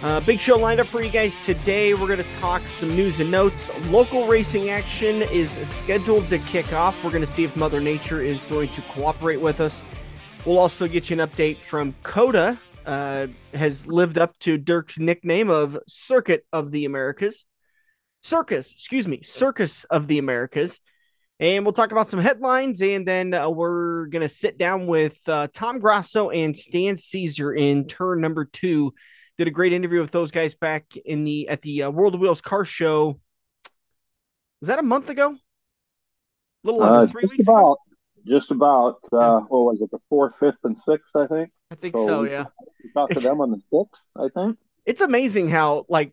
Uh, big show lined up for you guys today. We're going to talk some news and notes. Local racing action is scheduled to kick off. We're going to see if Mother Nature is going to cooperate with us. We'll also get you an update from COTA. Uh, has lived up to Dirk's nickname of Circuit of the Americas. Circus, excuse me, Circus of the Americas. And we'll talk about some headlines, and then uh, we're going to sit down with uh, Tom Grasso and Stan Cisar in turn number two did a great interview with those guys back in the at the uh, World of Wheels car show. Was that a month ago? A little over Uh, three just weeks about, ago. just about. Uh, what was it? The fourth, fifth, and sixth, I think. I think so. we- Yeah, We talked to It's- them on the sixth, I think. it's amazing how like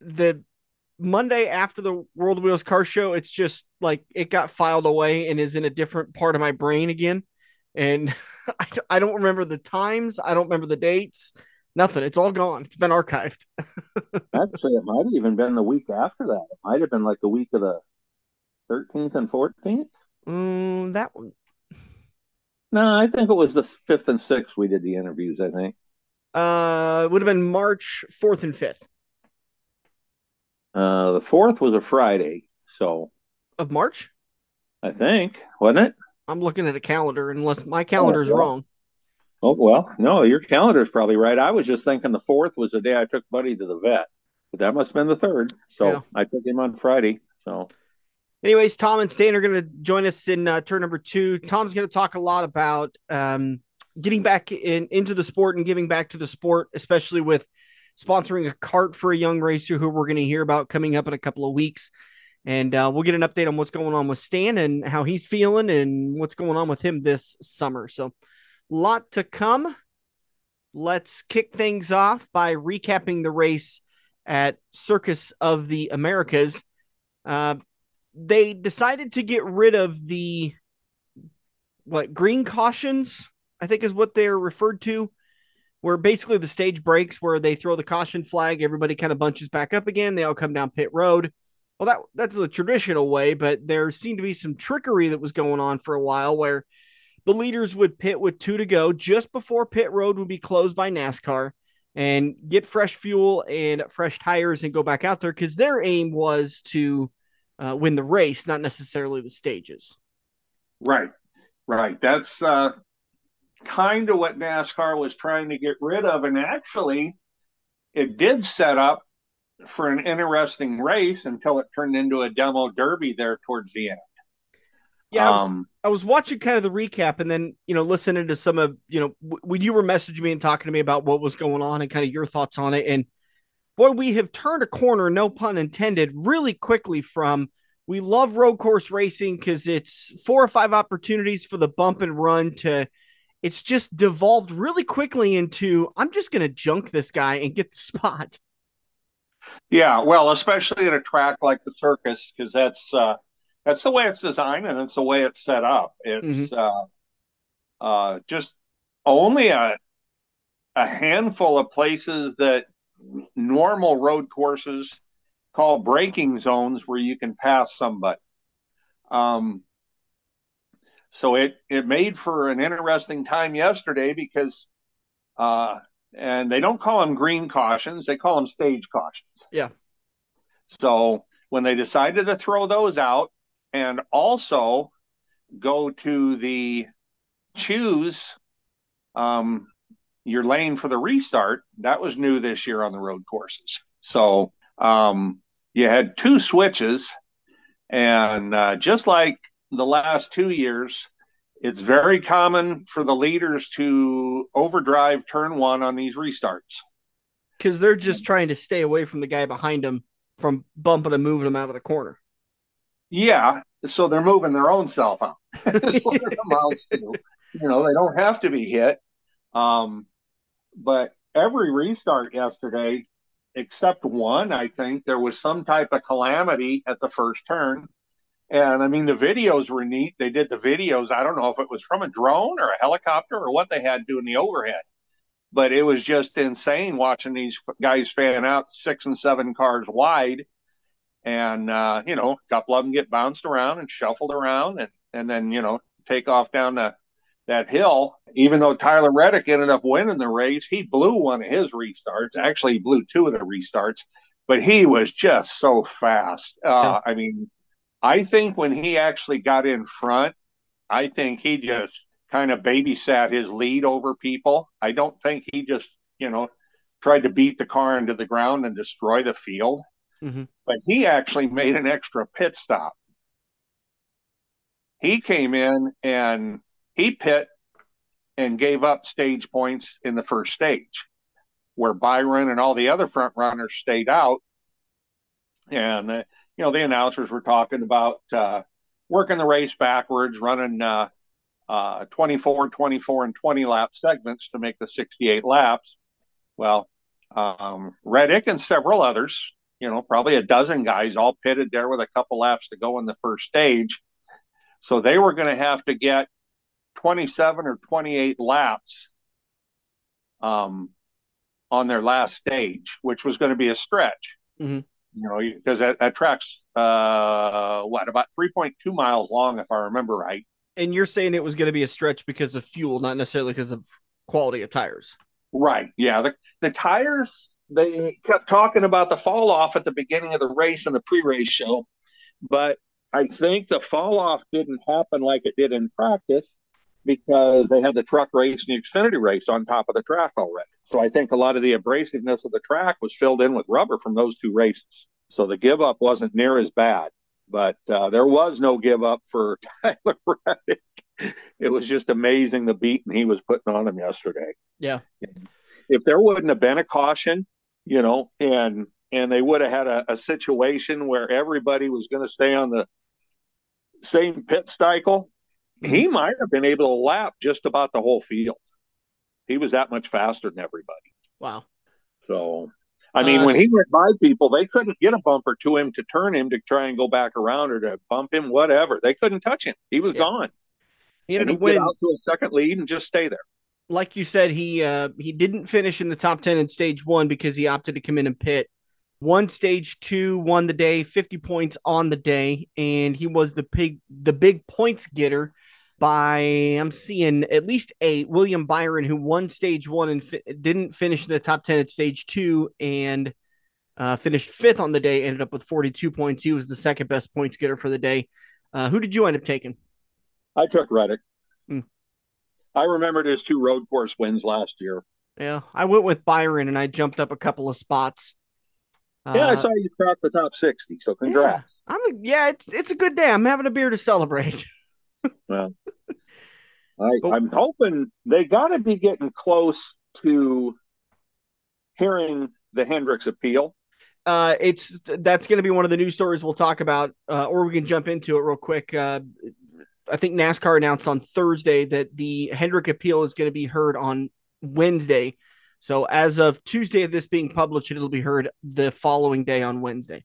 the Monday after the World of Wheels car show, it's just like it got filed away and is in a different part of my brain again, and I, I don't remember the times. I don't remember the dates. Nothing. It's all gone. It's been archived. Actually, it might have even been the week after that. It might have been like the week of the thirteenth and fourteenth. Mm, that one. No, I think it was the fifth and sixth. We did the interviews. I think. Uh, it would have been March fourth and fifth Uh, the fourth was a Friday, so of March. I think wasn't it? I'm looking at a calendar, unless my calendar is yeah. wrong. Oh well, no, your calendar's probably right. I was just thinking the fourth was the day I took Buddy to the vet, but that must have been the third. So Yeah. I took him on Friday. So Anyways, Tom and Stan are going to join us in uh, turn number two. Tom's going to talk a lot about um, getting back in into the sport and giving back to the sport, especially with sponsoring a cart for a young racer who we're going to hear about coming up in a couple of weeks. And uh, we'll get an update on what's going on with Stan and how he's feeling and what's going on with him this summer. So, lot to come. Let's kick things off by recapping the race at Circus of the Americas. Uh, they decided to get rid of the what green cautions i think is what they're referred to where basically the stage breaks where they throw the caution flag everybody kind of bunches back up again they all come down pit road well that that's the traditional way but there seemed to be some trickery that was going on for a while where the leaders would pit with two to go just before pit road would be closed by nascar and get fresh fuel and fresh tires and go back out there because their aim was to uh, win the race, not necessarily the stages. Right, right. That's uh, kind of what NASCAR was trying to get rid of. And actually, it did set up for an interesting race until it turned into a demo derby there towards the end. Yeah, I was, Um, I was watching kind of the recap and then, you know, listening to some of, you know, w- when you were messaging me and talking to me about what was going on and kind of your thoughts on it. And boy, we have turned a corner, no pun intended, really quickly from we love road course racing because it's four or five opportunities for the bump and run to it's just devolved really quickly into I'm just going to junk this guy and get the spot. yeah, well, especially at a track like the circus, because that's uh, that's the way it's designed and it's the way it's set up. It's uh, uh, just only a a handful of places that normal road courses call braking zones where you can pass somebody. Um, so it it made for an interesting time yesterday because, uh, and they don't call them green cautions; they call them stage cautions. Yeah. So when they decided to throw those out and also go to the choose um, your lane for the restart, that was new this year on the road courses. So um, you had two switches, and uh, just like the last two years, it's very common for the leaders to overdrive turn one on these restarts. because they're just trying to stay away from the guy behind them from bumping and moving him out of the corner. Yeah, so they're moving their own self out. Is what it amounts to. You know, they don't have to be hit. Um, but every restart yesterday, except one, I think there was some type of calamity at the first turn. And I mean, the videos were neat. They did the videos. I don't know if it was from a drone or a helicopter or what they had doing the overhead, but it was just insane watching these guys fan out six and seven cars wide. And, uh, you know, a couple of them get bounced around and shuffled around and, and then, you know, take off down the, that hill. Even though Tyler Reddick ended up winning the race, he blew one of his restarts. Actually, he blew two of the restarts, but he was just so fast. Uh, I mean, I think when he actually got in front, I think he just kind of babysat his lead over people. I don't think he just, you know, tried to beat the car into the ground and destroy the field. Mm-hmm. But he actually made an extra pit stop. He came in and he pit and gave up stage points in the first stage, where Byron and all the other front runners stayed out. And uh, you know, the announcers were talking about uh, working the race backwards, running uh, uh, 24, 24, and 20 lap segments to make the 68 laps. Well, um, Reddick and several others, you know, probably a dozen guys all pitted there with a couple laps to go in the first stage. So they were going to have to get 27 or 28 laps um, on their last stage, which was going to be a stretch. Mm-hmm you know, because that, that track's uh, what about 3.2 miles long, if I remember right. And you're saying it was going to be a stretch because of fuel, not necessarily because of quality of tires. Right. Yeah. The, the tires, they kept talking about the fall off at the beginning of the race and the pre race show, but I think the fall off didn't happen like it did in practice because they had the truck race and the Xfinity race on top of the track already. So I think a lot of the abrasiveness of the track was filled in with rubber from those two races. So the give up wasn't near as bad, but uh, there was no give up for Tyler Reddick. It was just amazing the beating he was putting on him yesterday. Yeah. If there wouldn't have been a caution, you know, and and they would have had a, a situation where everybody was going to stay on the same pit cycle, he mm-hmm. might have been able to lap just about the whole field. He was that much faster than everybody. Wow. So, I mean, uh, when he went by people, they couldn't get a bumper to him to turn him to try and go back around or to bump him, whatever. They couldn't touch him. He was yeah. gone. He ended up winning out to a second lead and just stay there. Like you said, he uh, he didn't finish in the top ten in stage one because he opted to come in and pit. One stage two won the day, fifty points on the day, and he was the big the big points getter by I'm seeing at least eight. William Byron, who won stage one and fi- didn't finish in the top ten at stage two, and uh, finished fifth on the day, ended up with 42 points. He was the second best points getter for the day. Uh, who did you end up taking? I took Reddick. I remembered his two road course wins last year. Yeah, I went with Byron and I jumped up a couple of spots. Yeah, uh, I saw you crack the top 60, so congrats. Yeah, I'm a, yeah, it's it's a good day. I'm having a beer to celebrate. well, I, I'm hoping they got to be getting close to hearing the Hendrick's appeal. Uh, it's that's going to be one of the news stories we'll talk about, uh, or we can jump into it real quick. Uh, I think NASCAR announced on Thursday that the Hendrick appeal is going to be heard on Wednesday. So as of Tuesday of this being published, it'll be heard the following day on Wednesday.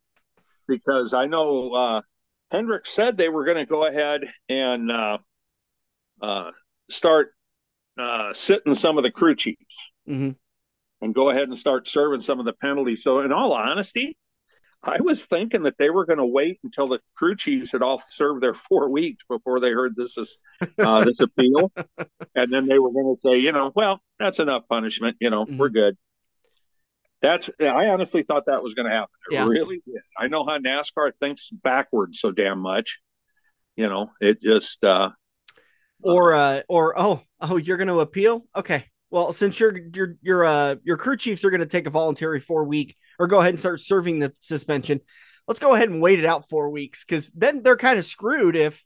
Because I know uh, Hendrick said they were going to go ahead and uh, uh, start uh, sitting some of the crew chiefs mm-hmm. and go ahead and start serving some of the penalties. So, in all honesty, I was thinking that they were going to wait until the crew chiefs had all served their four weeks before they heard this is uh, this appeal, and then they were going to say, you know, well, that's enough punishment. You know, mm-hmm. we're good. That's I honestly thought that was going to happen. It yeah. really did. I know how NASCAR thinks backwards so damn much. You know, it just uh or uh or oh oh you're going to appeal? Okay. Well, since your your your uh your crew chiefs are going to take a voluntary 4 week or go ahead and start serving the suspension, let's go ahead and wait it out 4 weeks cuz then they're kind of screwed if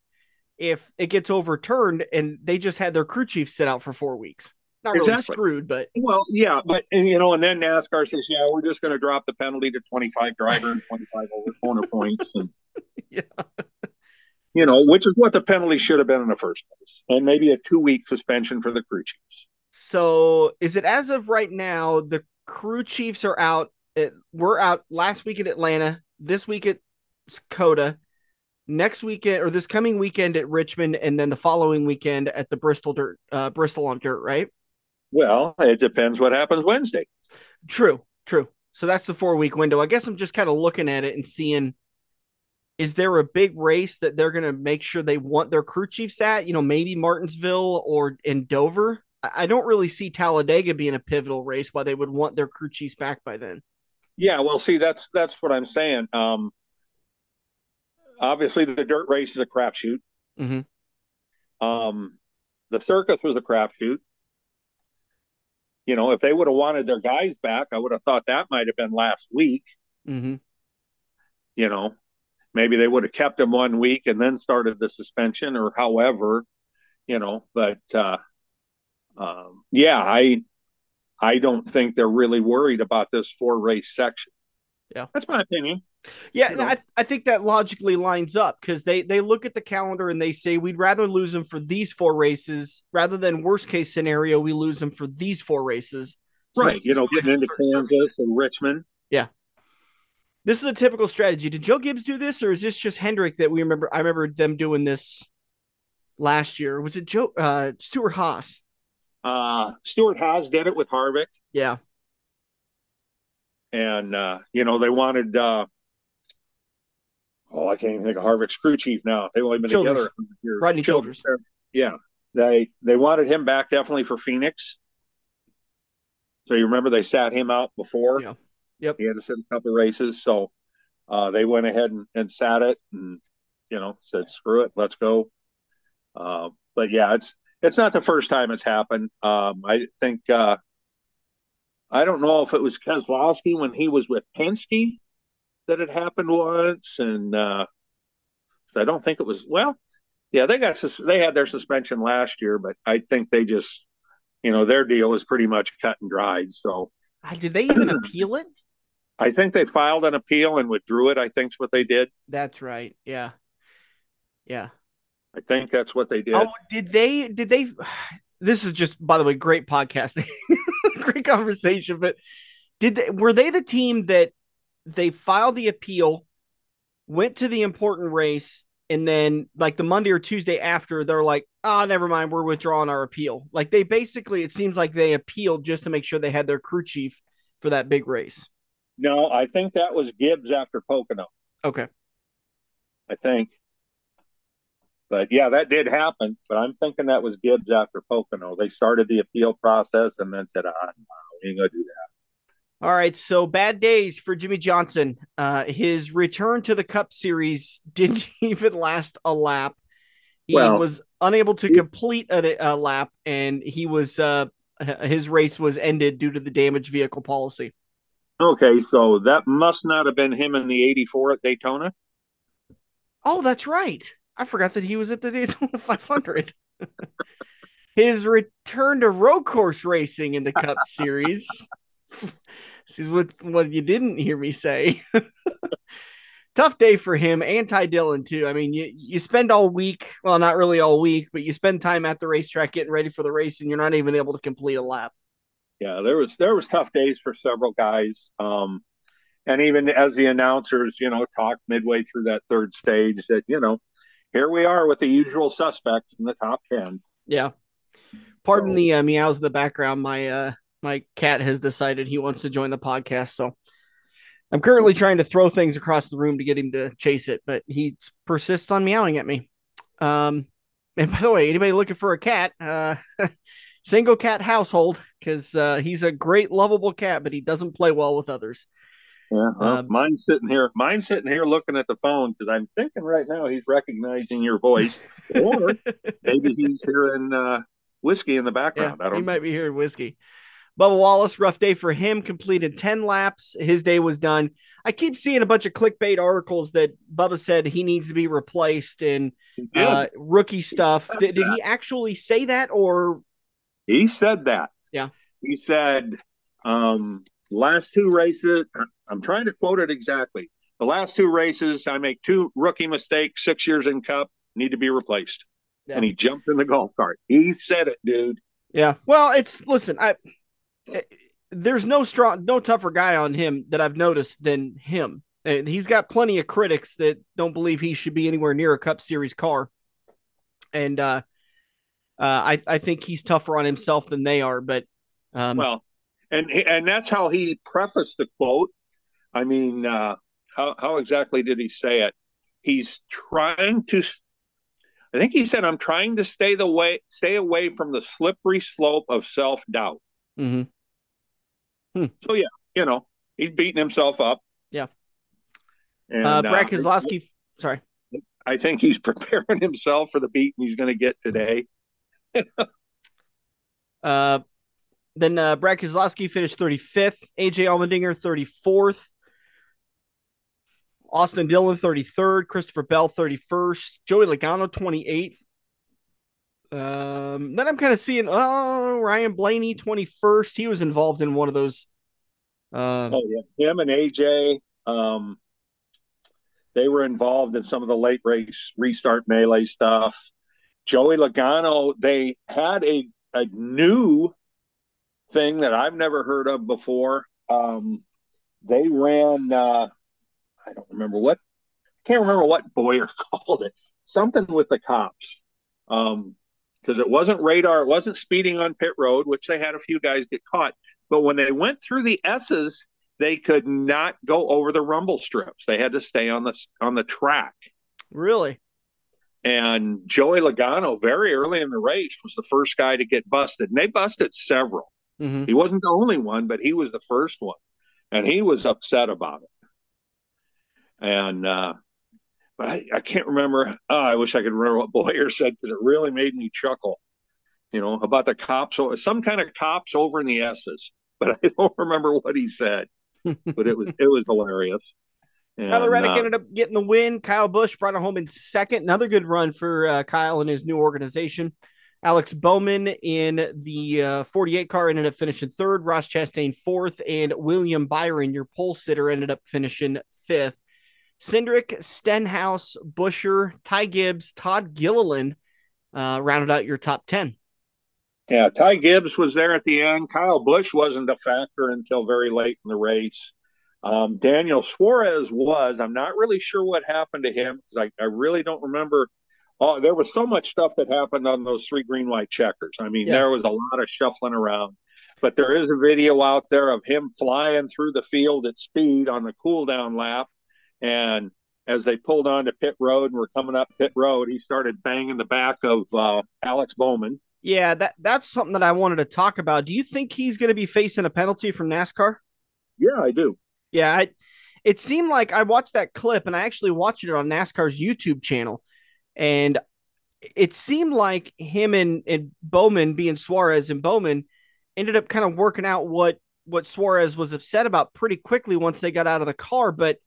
if it gets overturned and they just had their crew chiefs sit out for 4 weeks. Not really screwed, but well, yeah, but and, you know, and then NASCAR says, yeah, we're just going to drop the penalty to 25 driver and 25 over corner points, and yeah, you know, which is what the penalty should have been in the first place, and maybe a two week suspension for the crew chiefs. So, is it as of right now the crew chiefs are out it, we're out last week at Atlanta, this week at COTA, next weekend or this coming weekend at Richmond, and then the following weekend at the Bristol dirt, uh, Bristol on dirt, right? Well, it depends what happens Wednesday. True, true. So that's the four week window. I guess I'm just kind of looking at it and seeing is there a big race that they're going to make sure they want their crew chiefs at? You know, maybe Martinsville or in Dover. I don't really see Talladega being a pivotal race. Why they would want their crew chiefs back by then? Yeah, well, see, that's that's what I'm saying. Um, obviously, the dirt race is a crapshoot. Mm-hmm. Um, the circus was a crapshoot. You know, if they would have wanted their guys back, I would have thought that might have been last week. Mm-hmm. You know, maybe they would have kept them one week and then started the suspension, or however. You know, but uh, um, yeah, I I don't think they're really worried about this four race section. Yeah, that's my opinion. Yeah, you know? I, I think that logically lines up because they they look at the calendar and they say we'd rather lose them for these four races rather than worst case scenario we lose them for these four races. So right, you know, getting into Kansas and Richmond. Yeah, this is a typical strategy. Did Joe Gibbs do this, or is this just Hendrick that we remember? I remember them doing this last year. Was it Joe uh, Stewart Haas? Uh, Stewart Haas did it with Harvick. Yeah, and uh, you know they wanted. Uh, oh, I can't even think of Harvick's crew chief now. They've only been Childers. together years. Rodney Childers. Childers. Yeah, they they wanted him back definitely for Phoenix. So you remember they sat him out before. Yeah. Yep. He had to sit a couple races, so uh, they went ahead and, and sat it, and you know said, "Screw it, let's go." Uh, but yeah, it's it's not the first time it's happened. Um, I think uh, I don't know if it was Keselowski when he was with Penske that it happened once, and uh, I don't think it was. Well, yeah, they got sus- they had their suspension last year, but I think they just, you know, their deal is pretty much cut and dried. So, did they even appeal it? I think they filed an appeal and withdrew it. I think's what they did. That's right. Yeah, yeah. I think that's what they did. Oh, did they? Did they? This is just, by the way, great podcasting, great conversation. But did they? Were they the team that they filed the appeal, went to the important race, and then like the Monday or Tuesday after, they're like, "Oh, never mind, we're withdrawing our appeal." Like they basically, it seems like they appealed just to make sure they had their crew chief for that big race. No, I think that was Gibbs after Pocono. Okay. I think. But yeah, that did happen. But I'm thinking that was Gibbs after Pocono. They started the appeal process and then said, ah, no, we ain't going to do that. All right. So bad days for Jimmie Johnson. Uh, his return to the Cup Series didn't even last a lap. He well, was unable to complete a, a lap and he was, uh, his race was ended due to the damaged vehicle policy. Okay, so that must not have been him in the 84 at Daytona. Oh, that's right. I forgot that he was at the Daytona 500. His return to road course racing in the Cup Series. this is what, what you didn't hear me say. Tough day for him and Ty Dillon, too. I mean, you, you spend all week, well, not really all week, but you spend time at the racetrack getting ready for the race, and you're not even able to complete a lap yeah, there was there was tough days for several guys. Um, and even as the announcers, you know, talked midway through that third stage that, you know, here we are with the usual suspects in the top 10. Yeah. Pardon so, the uh, meows in the background. My uh my cat has decided he wants to join the podcast, so I'm currently trying to throw things across the room to get him to chase it, but he persists on meowing at me. Um and by the way, anybody looking for a cat, uh single cat household because uh, he's a great, lovable cat, but he doesn't play well with others. Yeah, well, um, mine's sitting here. Mine's sitting here looking at the phone because I'm thinking right now he's recognizing your voice, or maybe he's hearing uh, whiskey in the background. Yeah, I don't. He might be hearing whiskey. Bubba Wallace, rough day for him. Completed ten laps. His day was done. I keep seeing a bunch of clickbait articles that Bubba said he needs to be replaced and uh, rookie stuff. Did, did he actually say that, or he said that. Yeah. He said, um, last two races, I'm trying to quote it exactly. The last two races, I make two rookie mistakes, six years in cup, need to be replaced. Yeah. And he jumped in the golf cart. He said it, dude. Yeah. Well, it's listen, I there's no strong, no tougher guy on him that I've noticed than him. And he's got plenty of critics that don't believe he should be anywhere near a Cup Series car. And uh, uh, I, I think he's tougher on himself than they are. But um, well, and and that's how he prefaced the quote. I mean, uh, how how exactly did he say it? He's trying to. I think he said, "I'm trying to stay the way, stay away from the slippery slope of self doubt." Mm-hmm. Hmm. So yeah, you know, he's beating himself up. Yeah. And, uh, Brad uh, Keselowski, sorry. I think he's preparing himself for the beating he's going to get today. uh, then uh, Brad Keselowski finished 35th, AJ Allmendinger 34th, Austin Dillon 33rd, Christopher Bell 31st, Joey Logano 28th. Um, then I'm kind of seeing oh Ryan Blaney 21st. He was involved in one of those. Uh, oh yeah, him and AJ. Um, they were involved in some of the late race restart melee stuff. Joey Logano, they had a a new thing that I've never heard of before. Um, they ran, uh, I don't remember what, I can't remember what Bowyer called it, something with the cops. Um, because it wasn't radar, it wasn't speeding on pit road, which they had a few guys get caught. But when they went through the S's, they could not go over the rumble strips. They had to stay on the on the track. Really? And Joey Logano, very early in the race, was the first guy to get busted. And they busted several. Mm-hmm. He wasn't the only one, but he was the first one. And he was upset about it. And, uh, but I, I can't remember. Oh, I wish I could remember what Bowyer said because it really made me chuckle, you know, about the cops, some kind of cops over in the S's. But I don't remember what he said. but it was it was hilarious. And, Tyler Reddick uh, ended up getting the win. Kyle Busch brought it home in second. Another good run for uh, Kyle and his new organization. Alex Bowman in the uh, 48 car ended up finishing third. Ross Chastain fourth, and William Byron, your pole sitter, ended up finishing fifth. Cindric, Stenhouse, Buescher, Ty Gibbs, Todd Gilliland uh, rounded out your top 10. Yeah, Ty Gibbs was there at the end. Kyle Busch wasn't a factor until very late in the race. Um, Daniel Suarez was. I'm not really sure what happened to him because I, I really don't remember. Oh, there was so much stuff that happened on those three green white checkers. I mean, yeah. there was a lot of shuffling around. But there is a video out there of him flying through the field at speed on the cool down lap. And as they pulled onto pit road and were coming up pit road, he started banging the back of uh, Alex Bowman. Yeah, that that's something that I wanted to talk about. Do you think he's going to be facing a penalty from NASCAR? Yeah, I do. Yeah, I, it seemed like I watched that clip and I actually watched it on NASCAR's YouTube channel. And it seemed like him and, and Bowman being Suarez and Bowman ended up kind of working out what what Suarez was upset about pretty quickly once they got out of the car. But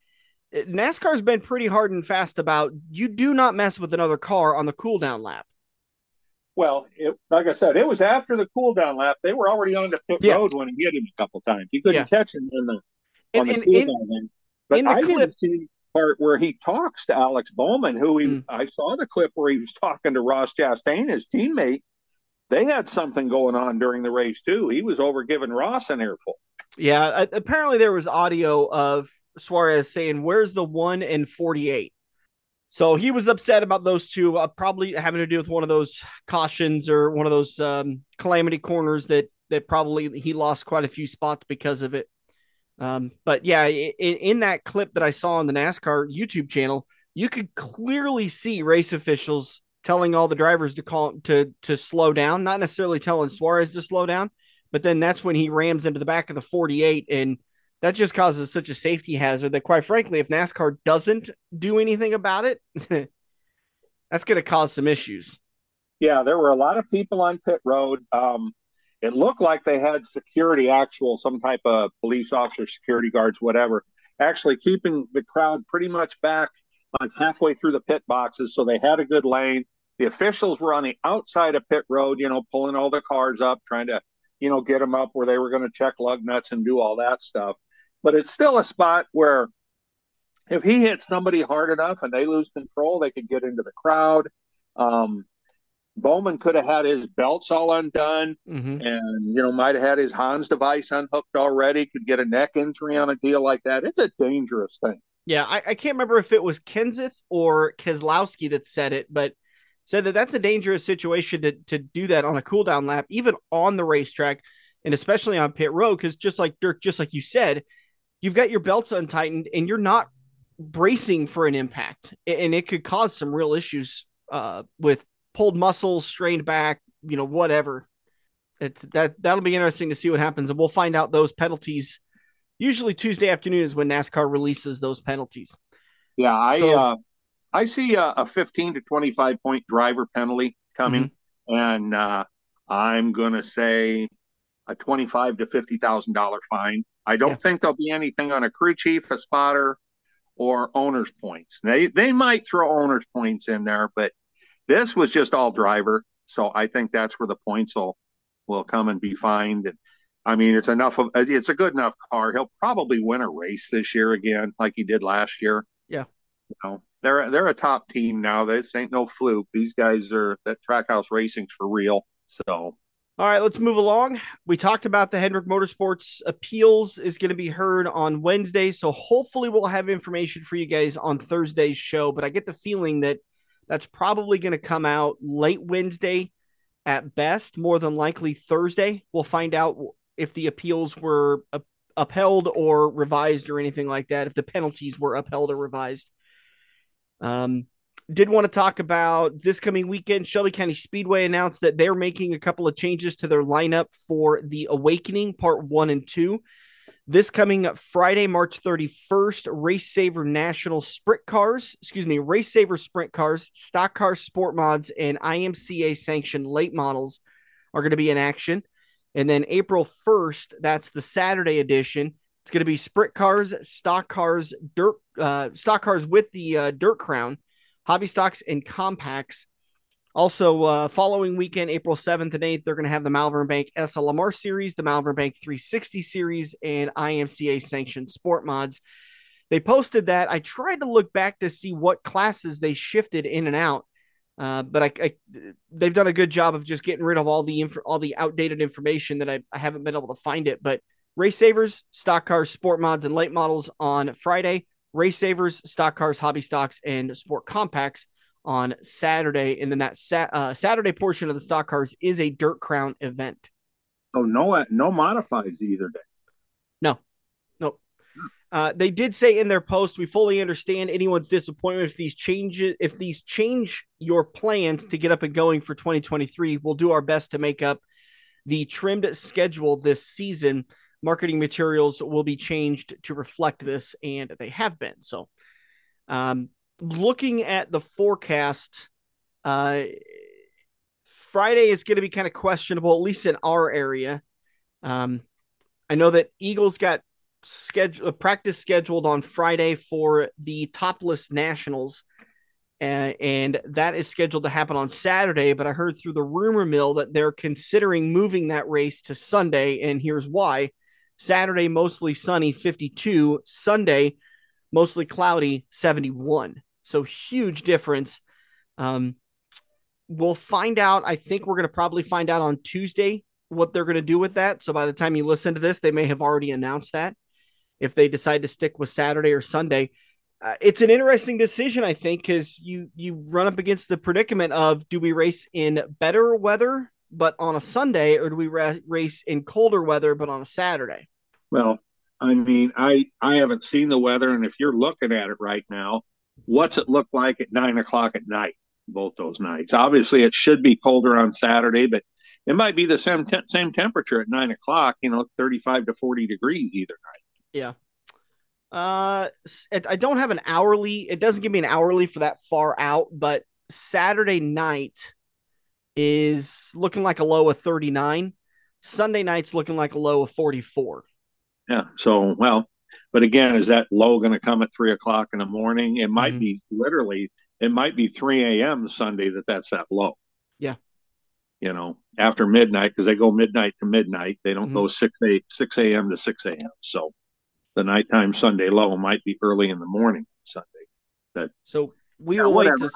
NASCAR's been pretty hard and fast about you do not mess with another car on the cool down lap. Well, it, like I said, it was after the cool down lap. They were already on the pit yeah. road when he hit him a couple times. He couldn't yeah. catch him in the and, and, in, but in the I clip, didn't see part where he talks to Alex Bowman, who he, mm. I saw the clip where he was talking to Ross Chastain, his teammate. They had something going on during the race too. He was over giving Ross an earful. Yeah, apparently there was audio of Suarez saying, "Where's the one and 48?" So he was upset about those two, uh, probably having to do with one of those cautions or one of those um, calamity corners that that probably he lost quite a few spots because of it. Um, but yeah, in, in that clip that I saw on the NASCAR YouTube channel, you could clearly see race officials telling all the drivers to call to to slow down, not necessarily telling Suarez to slow down, but then that's when he rams into the back of the 48 and that just causes such a safety hazard that quite frankly if NASCAR doesn't do anything about it, that's going to cause some issues. Yeah, there were a lot of people on pit road. Um, it looked like they had security, actual some type of police officer, security guards, whatever, actually keeping the crowd pretty much back, like halfway through the pit boxes. So they had a good lane. The officials were on the outside of pit road, you know, pulling all the cars up, trying to, you know, get them up where they were going to check lug nuts and do all that stuff. But it's still a spot where if he hits somebody hard enough and they lose control, they could get into the crowd. Um, Bowman could have had his belts all undone Mhm. and, you know, might have had his Hans device unhooked already, could get a neck injury on a deal like that. It's a dangerous thing. Yeah, I, I can't remember if it was Kenseth or Keselowski that said it, but said that that's a dangerous situation to to do that on a cool down lap, even on the racetrack, and especially on pit road, because just like Dirk, just like you said, you've got your belts untightened and you're not bracing for an impact, and it could cause some real issues uh, with pulled muscles, strained back, you know, whatever. It, that that'll be interesting to see what happens, and we'll find out those penalties. Usually Tuesday afternoon is when NASCAR releases those penalties. Yeah, I So- uh, I see a, a 15 to 25 point driver penalty coming, and uh, I'm going to say a 25 to 50 thousand dollar fine. I don't Yeah. think there'll be anything on a crew chief, a spotter, or owners points. They they might throw owners points in there, but this was just all driver, so I think that's where the points will will come and be fined. And I mean, it's enough of it's a good enough car. He'll probably win a race this year again, like he did last year. Yeah. You know, they're they're a top team now. This ain't no fluke. These guys are that Trackhouse Racing's for real. So All right, let's move along. We talked about the Hendrick Motorsports appeals is going to be heard on Wednesday, so hopefully we'll have information for you guys on Thursday's show. But I get the feeling that that's probably going to come out late Wednesday at best, more than likely Thursday. We'll find out if the appeals were up- upheld or revised or anything like that. If the penalties were upheld or revised. Um, did want to talk about this coming weekend. Shelby County Speedway announced that they're making a couple of changes to their lineup for the Awakening Part 1 and 2. This coming Friday, March 31st, Race Saver National Sprint Cars, excuse me, Race Saver Sprint Cars, Stock Car Sport Mods, and IMCA sanctioned late models are going to be in action. And then April 1st, that's the Saturday edition. It's going to be sprint cars, stock cars, dirt, uh, stock cars with the uh, dirt crown, hobby stocks, and compacts. Also, uh, following weekend, April 7th and 8th, they're going to have the Malvern Bank SLMR series, the Malvern Bank 360 series, and IMCA sanctioned sport mods. They posted that. I tried to look back to see what classes they shifted in and out. Uh, but I, I, they've done a good job of just getting rid of all the inf- all the outdated information that I, I haven't been able to find it. But race savers, stock cars, sport mods, and late models on Friday. Race savers, stock cars, hobby stocks, and sport compacts on Saturday. And then that sa- uh, Saturday portion of the stock cars is a dirt crown event. oh no no modifieds either day. No, no. Uh, they did say in their post, we fully understand anyone's disappointment if these changes, if these change your plans to get up and going for 2023. We'll do our best to make up the trimmed schedule this season. Marketing materials will be changed to reflect this, and they have been. So, um, looking at the forecast, uh, Friday is going to be kind of questionable, at least in our area. Um, I know that Eagles got schedule practice scheduled on Friday for the topless nationals. Uh, and that is scheduled to happen on Saturday. But I heard through the rumor mill that they're considering moving that race to Sunday. And here's why Saturday, mostly sunny, 52. Sunday, mostly cloudy, 71. So huge difference. Um, we'll find out. I think we're going to probably find out on Tuesday what they're going to do with that. So by the time you listen to this, they may have already announced that if they decide to stick with Saturday or Sunday. Uh, it's an interesting decision, I think, because you you run up against the predicament of do we race in better weather but on a Sunday, or do we ra- race in colder weather but on a Saturday? Well, I mean, I I haven't seen the weather, and if you're looking at it right now, what's it look like at nine o'clock at night? Both those nights. Obviously, it should be colder on Saturday, but it might be the same te- same temperature at nine o'clock. You know, thirty-five to forty degrees either night. Yeah. Uh, I don't have an hourly. It doesn't give me an hourly for that far out, but Saturday night is looking like a low of 39. Sunday night's looking like a low of 44. Yeah. So, well, but again, is that low going to come at three o'clock in the morning? It might Mhm. be literally, it might be 3 a.m. Sunday that that's that low. Yeah. You know, after midnight, because they go midnight to midnight. They don't Mhm. go 6 a, 6 a.m. to 6 a.m. So the nighttime Sunday low might be early in the morning Sunday. That, So we Yeah, will wait to.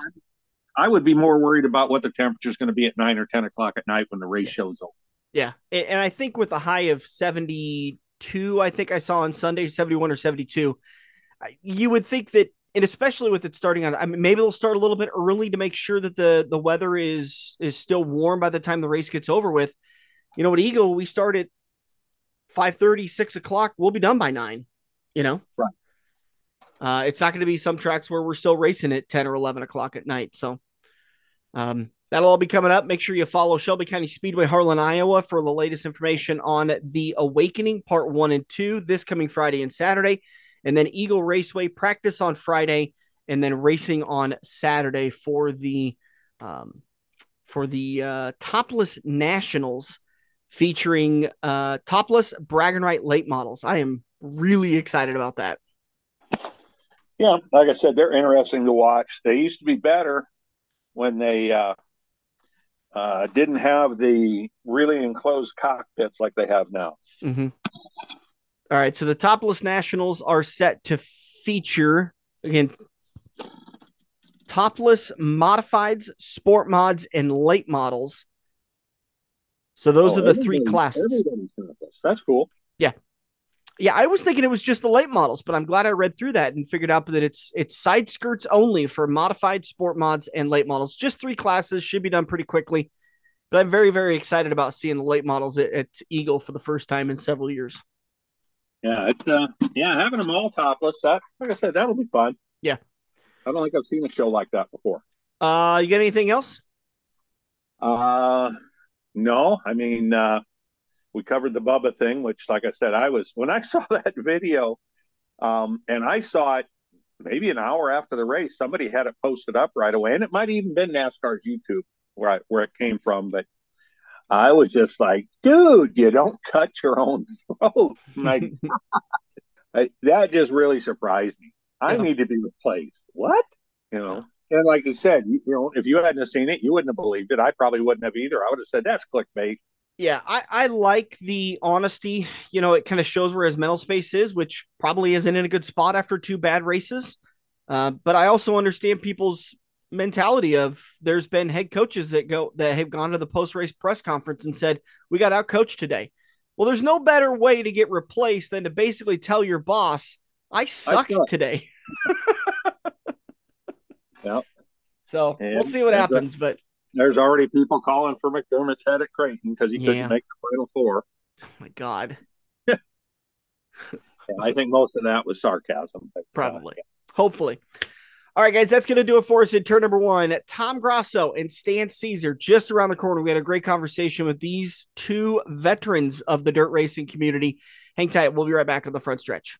I would be more worried about what the temperature is going to be at nine or ten o'clock at night when the race shows over. Yeah, and I think with a high of seventy-two, I think I saw on Sunday seventy-one or seventy-two, you would think that, and especially with it starting on, I mean, maybe they'll start a little bit early to make sure that the the weather is is still warm by the time the race gets over with. You know, at Eagle, we start at 5 6 o'clock. We'll be done by nine. You know, right. Uh, it's not going to be some tracks where we're still racing at 10 or 11 o'clock at night. So um, that'll all be coming up. Make sure you follow Shelby County Speedway, Harlan, Iowa for the latest information on the Awakening Part 1 and 2 this coming Friday and Saturday. And then Eagle Raceway practice on Friday and then racing on Saturday for the um, for the uh, topless nationals featuring uh, topless brag and right late models. I am really excited about that. Yeah, like I said, they're interesting to watch. They used to be better when they uh, uh, didn't have the really enclosed cockpits like they have now. Mm-hmm. All right, so the topless nationals are set to feature again topless modifieds, sport mods, and late models. So those oh, are the three classes. That's cool. Yeah, yeah, I was thinking it was just the late models, but I'm glad I read through that and figured out that it's it's side skirts only for modified sport mods and late models. Just three classes should be done pretty quickly. But I'm very very excited about seeing the late models at, at Eagle for the first time in several years. Yeah, it's uh, yeah, having them all topless. That like I said, that'll be fun. Yeah, I don't think I've seen a show like that before. Uh, you got anything else? Uh, no. I mean, uh, we covered the Bubba thing, which, like I said, I was when I saw that video, um, and I saw it maybe an hour after the race. Somebody had it posted up right away, and it might even been NASCAR's YouTube where I, where it came from. But I was just like, dude, you don't cut your own throat. Like that just really surprised me. I yeah. need to be replaced. What? You know. And like you said, you, you know, if you hadn't seen it, you wouldn't have believed it. I probably wouldn't have either. I would have said that's clickbait. Yeah, I, I like the honesty. You know, it kind of shows where his mental space is, which probably isn't in a good spot after two bad races. Uh, but I also understand people's mentality of there's been head coaches that go that have gone to the post race press conference and said we got out coached today. Well, there's no better way to get replaced than to basically tell your boss I sucked I today. yep. So and, we'll see what happens, but there's already people calling for McDermott's head at Creighton because he couldn't yeah. make the final four. Oh my God. I think most of that was sarcasm. But, uh, Probably. Uh, Hopefully. All right, guys, that's going to do it for us in turn number one. Tom Grasso and Stan Cisar just around the corner. We had a great conversation with these two veterans of the dirt racing community. Hang tight. We'll be right back on the front stretch.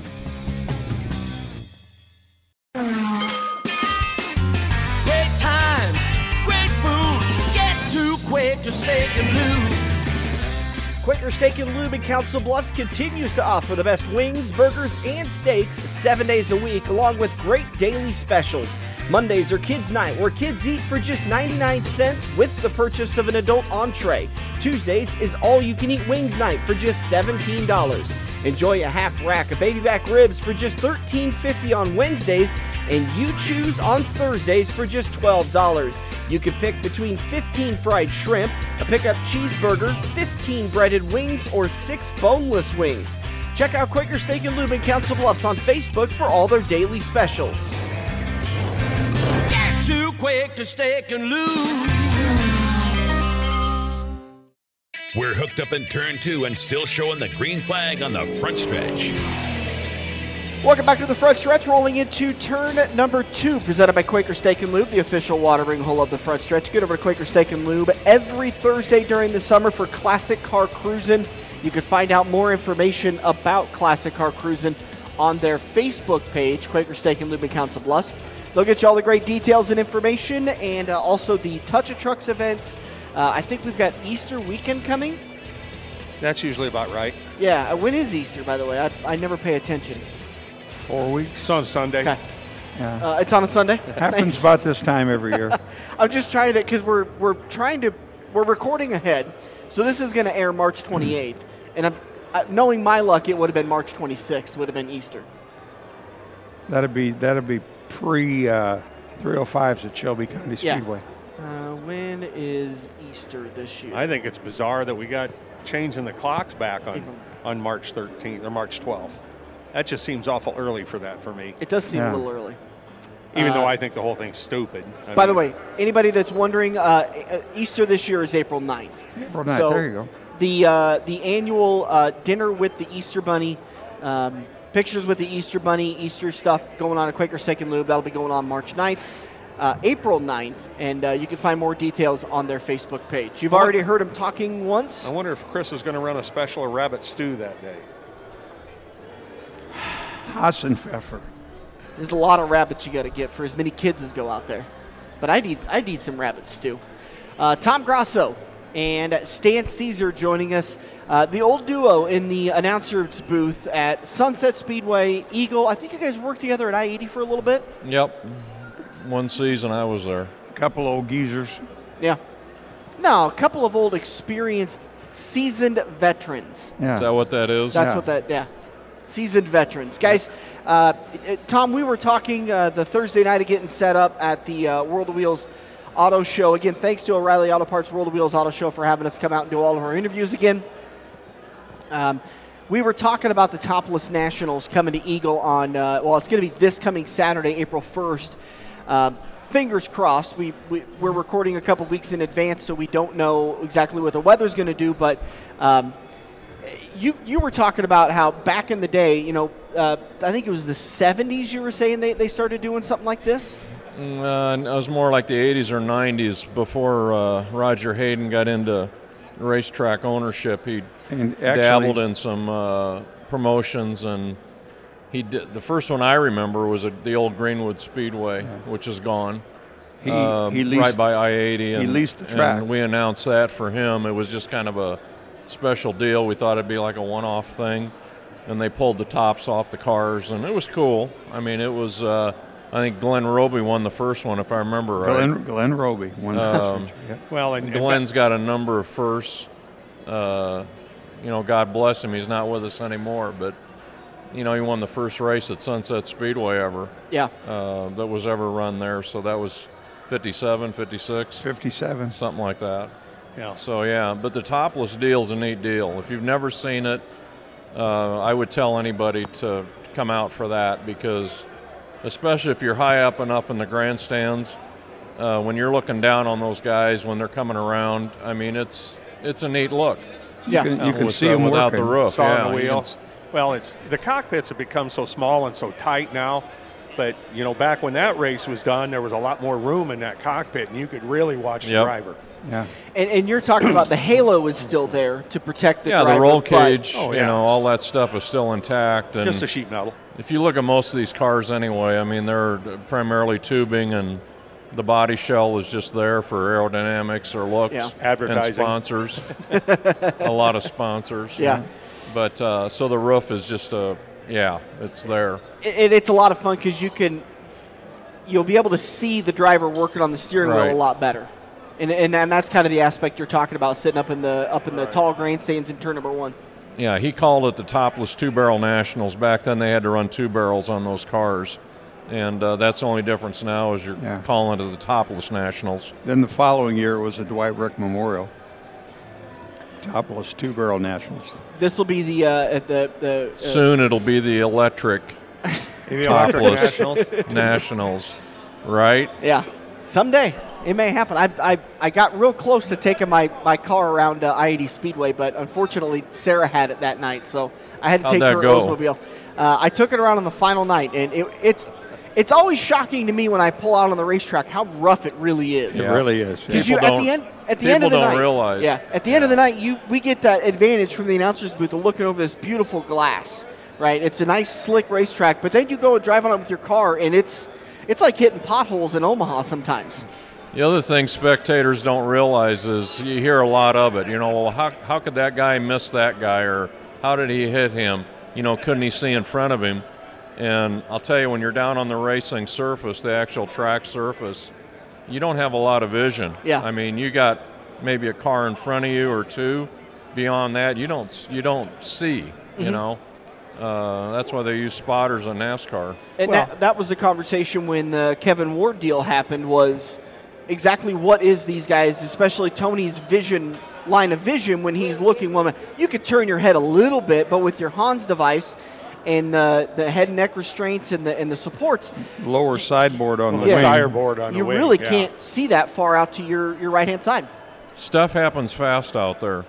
Quaker Steak and Lube in Council Bluffs continues to offer the best wings, burgers, and steaks seven days a week, along with great daily specials. Mondays are kids' night, where kids eat for just 99 cents with the purchase of an adult entree. Tuesdays is all you can eat wings night for just $17. Enjoy a half rack of baby back ribs for just $13.50 on Wednesdays, and you choose on Thursdays for just $12. You can pick between 15 fried shrimp, a pickup cheeseburger, 15 breaded wings, or 6 boneless wings. Check out Quaker Steak and Lube in Council Bluffs on Facebook for all their daily specials. Get to Quaker Steak and Lube. We're hooked up in turn two and still showing the green flag on the front stretch. Welcome back to the front stretch, rolling into turn number two, presented by Quaker Steak and Lube, the official watering hole of the front stretch. Get over to Quaker Steak and Lube every Thursday during the summer for classic car cruising. You can find out more information about classic car cruising on their Facebook page, Quaker Steak and Lube in Council Bluffs. They'll get you all the great details and information, and uh, also the Touch of Trucks events. Uh, I think we've got Easter weekend coming. That's usually about right. Yeah, uh, when is Easter, by the way? I, I never pay attention. Four weeks. It's on Sunday. Okay. Yeah. Uh, it's on a Sunday. Happens Nice. about this time every year. I'm just trying to because we're we're trying to we're recording ahead, so this is going to air March 28th, and I'm, uh, knowing my luck, it would have been March 26th. Would have been Easter. That'd be that'd be pre uh, 305s at Shelby County Yeah. Speedway. Uh, when is Easter this year? I think it's bizarre that we got changing the clocks back on, on March 13th or March 12th. That just seems awful early for that for me. it does seem Yeah. a little early. Even Uh, though I think the whole thing's stupid. I By the way, anybody that's wondering, uh, uh, Easter this year is April 9th. April 9th, So there you go. The uh, the annual uh, dinner with the Easter Bunny, um, pictures with the Easter Bunny, Easter stuff going on at Quaker Steak and Lube. That'll be going on March 9th, uh, April 9th, and uh, you can find more details on their Facebook page. You've Well, already heard him talking once. I wonder if Chris is going to run a special rabbit stew that day. Hasenpfeffer. There's a lot of rabbits you got to get for as many kids as go out there. But I need I need some rabbits too. Uh, Tom Grasso and Stan Cisar joining us. Uh, the old duo in the announcers booth at Sunset Speedway, Eagle. I think you guys worked together at I-80 for a little bit. Yep. One season I was there. A couple old geezers. Yeah. No, a couple of old experienced, seasoned veterans. Yeah. Is that what that is? That's Yeah. what that, yeah. Seasoned veterans. Guys, uh, Tom, we were talking uh, the Thursday night of getting set up at the uh, World of Wheels Auto Show. Again, thanks to O'Reilly Auto Parts World of Wheels Auto Show for having us come out and do all of our interviews again. Um, we were talking about the Topless Nationals coming to Eagle on, uh, well, it's going to be this coming Saturday, April 1st. Uh, fingers crossed. We, we, we're recording a couple weeks in advance, so we don't know exactly what the weather's going to do, but. Um, you you were talking about how back in the day, you know, uh, I think it was the 70s. You were saying they, they started doing something like this. Uh, it was more like the 80s or 90s before uh, Roger Hayden got into racetrack ownership. He And dabbled in some uh, promotions, and he did. The first one I remember was at the old Greenwood Speedway, which is gone. he, uh, he leased, right by I-80. And, leased the track. And we announced that for him. It was just kind of a special deal. We thought it'd be like a one-off thing, and they pulled the tops off the cars, and it was cool. I mean, it was. Uh, I think Glenn Roby won the first one, if I remember right. Glenn, Glenn Roby won the first Um, one. Yeah. Well, and, and Glenn's got a number of firsts. Uh, you know, God bless him. He's not with us anymore, but you know, he won the first race at Sunset Speedway ever Yeah. uh, that was ever run there. So that was 57, 56, 57. something like that. Yeah. So yeah, but the topless deal is a neat deal. If you've never seen it, uh, I would tell anybody to come out for that because, especially if you're high up enough in the grandstands, uh, when you're looking down on those guys when they're coming around, I mean it's it's a neat look. Yeah. You can, you can with, see uh, them without working. the roof. saw yeah, the you can wheel. Well, it's the cockpits have become so small and so tight now. But you know, back when that race was done, there was a lot more room in that cockpit, and you could really watch the driver. Yeah. And, and you're talking about the halo is still there to protect the yeah, driver. the roll cage, Oh, you know, all that stuff is still intact. And Just a sheet metal. If you look at most of these cars anyway, I mean, they're primarily tubing and the body shell is just there for aerodynamics or looks. Yeah. Advertising. And sponsors. a lot of sponsors. Yeah. But uh, so the roof is just a, yeah, it's there. It, it's a lot of fun because you can, you'll be able to see the driver working on the steering Right. wheel a lot better. And, and, and that's kind of the aspect you're talking about, sitting up in the up in the tall grandstands in turn number one. Yeah, he called it the topless two barrel nationals. Back then they had to run two barrels on those cars. And uh, that's the only difference now is you're Yeah. calling it the topless nationals. Then the following year was the Dwight Rick Memorial. Topless two barrel nationals. This will be the uh, at the the uh, Soon it'll be the electric The Electric Topless. Nationals. nationals, right? Yeah, someday it may happen. I, I, I got real close to taking my, my car around uh, I-80 Speedway, but unfortunately Sarah had it that night, so I had to How'd take her go? Oldsmobile. Uh, I took it around on the final night, and it, it's it's always shocking to me when I pull out on the racetrack how rough it really is. It really is. Because People you at the end at the end of the don't night, realize. yeah, at the end of the night, you we get that advantage from the announcers booth of looking over this beautiful glass, right? It's a nice slick racetrack, but then you go and drive on it with your car, and it's it's like hitting potholes in Omaha sometimes. The other thing spectators don't realize is you hear a lot of it. You know, well, how, how could that guy miss that guy, or how did he hit him? You know, couldn't he see in front of him? And I'll tell you, when you're down on the racing surface, the actual track surface, you don't have a lot of vision. Yeah. I mean, you got maybe a car in front of you or two. Beyond that, you don't you don't see. You Mhm. know, uh, that's why they use spotters in NASCAR. And that, that was the conversation when the Kevin Ward deal happened was exactly what is these guys, especially Tony's vision line of vision when he's looking woman. You could turn your head a little bit, but with your Hans device and the, the head and neck restraints and the and the supports, Lower sideboard on the Yeah. wing. Sire board on you the wing. really yeah. can't see that far out to your, your right hand side. Stuff happens fast out there,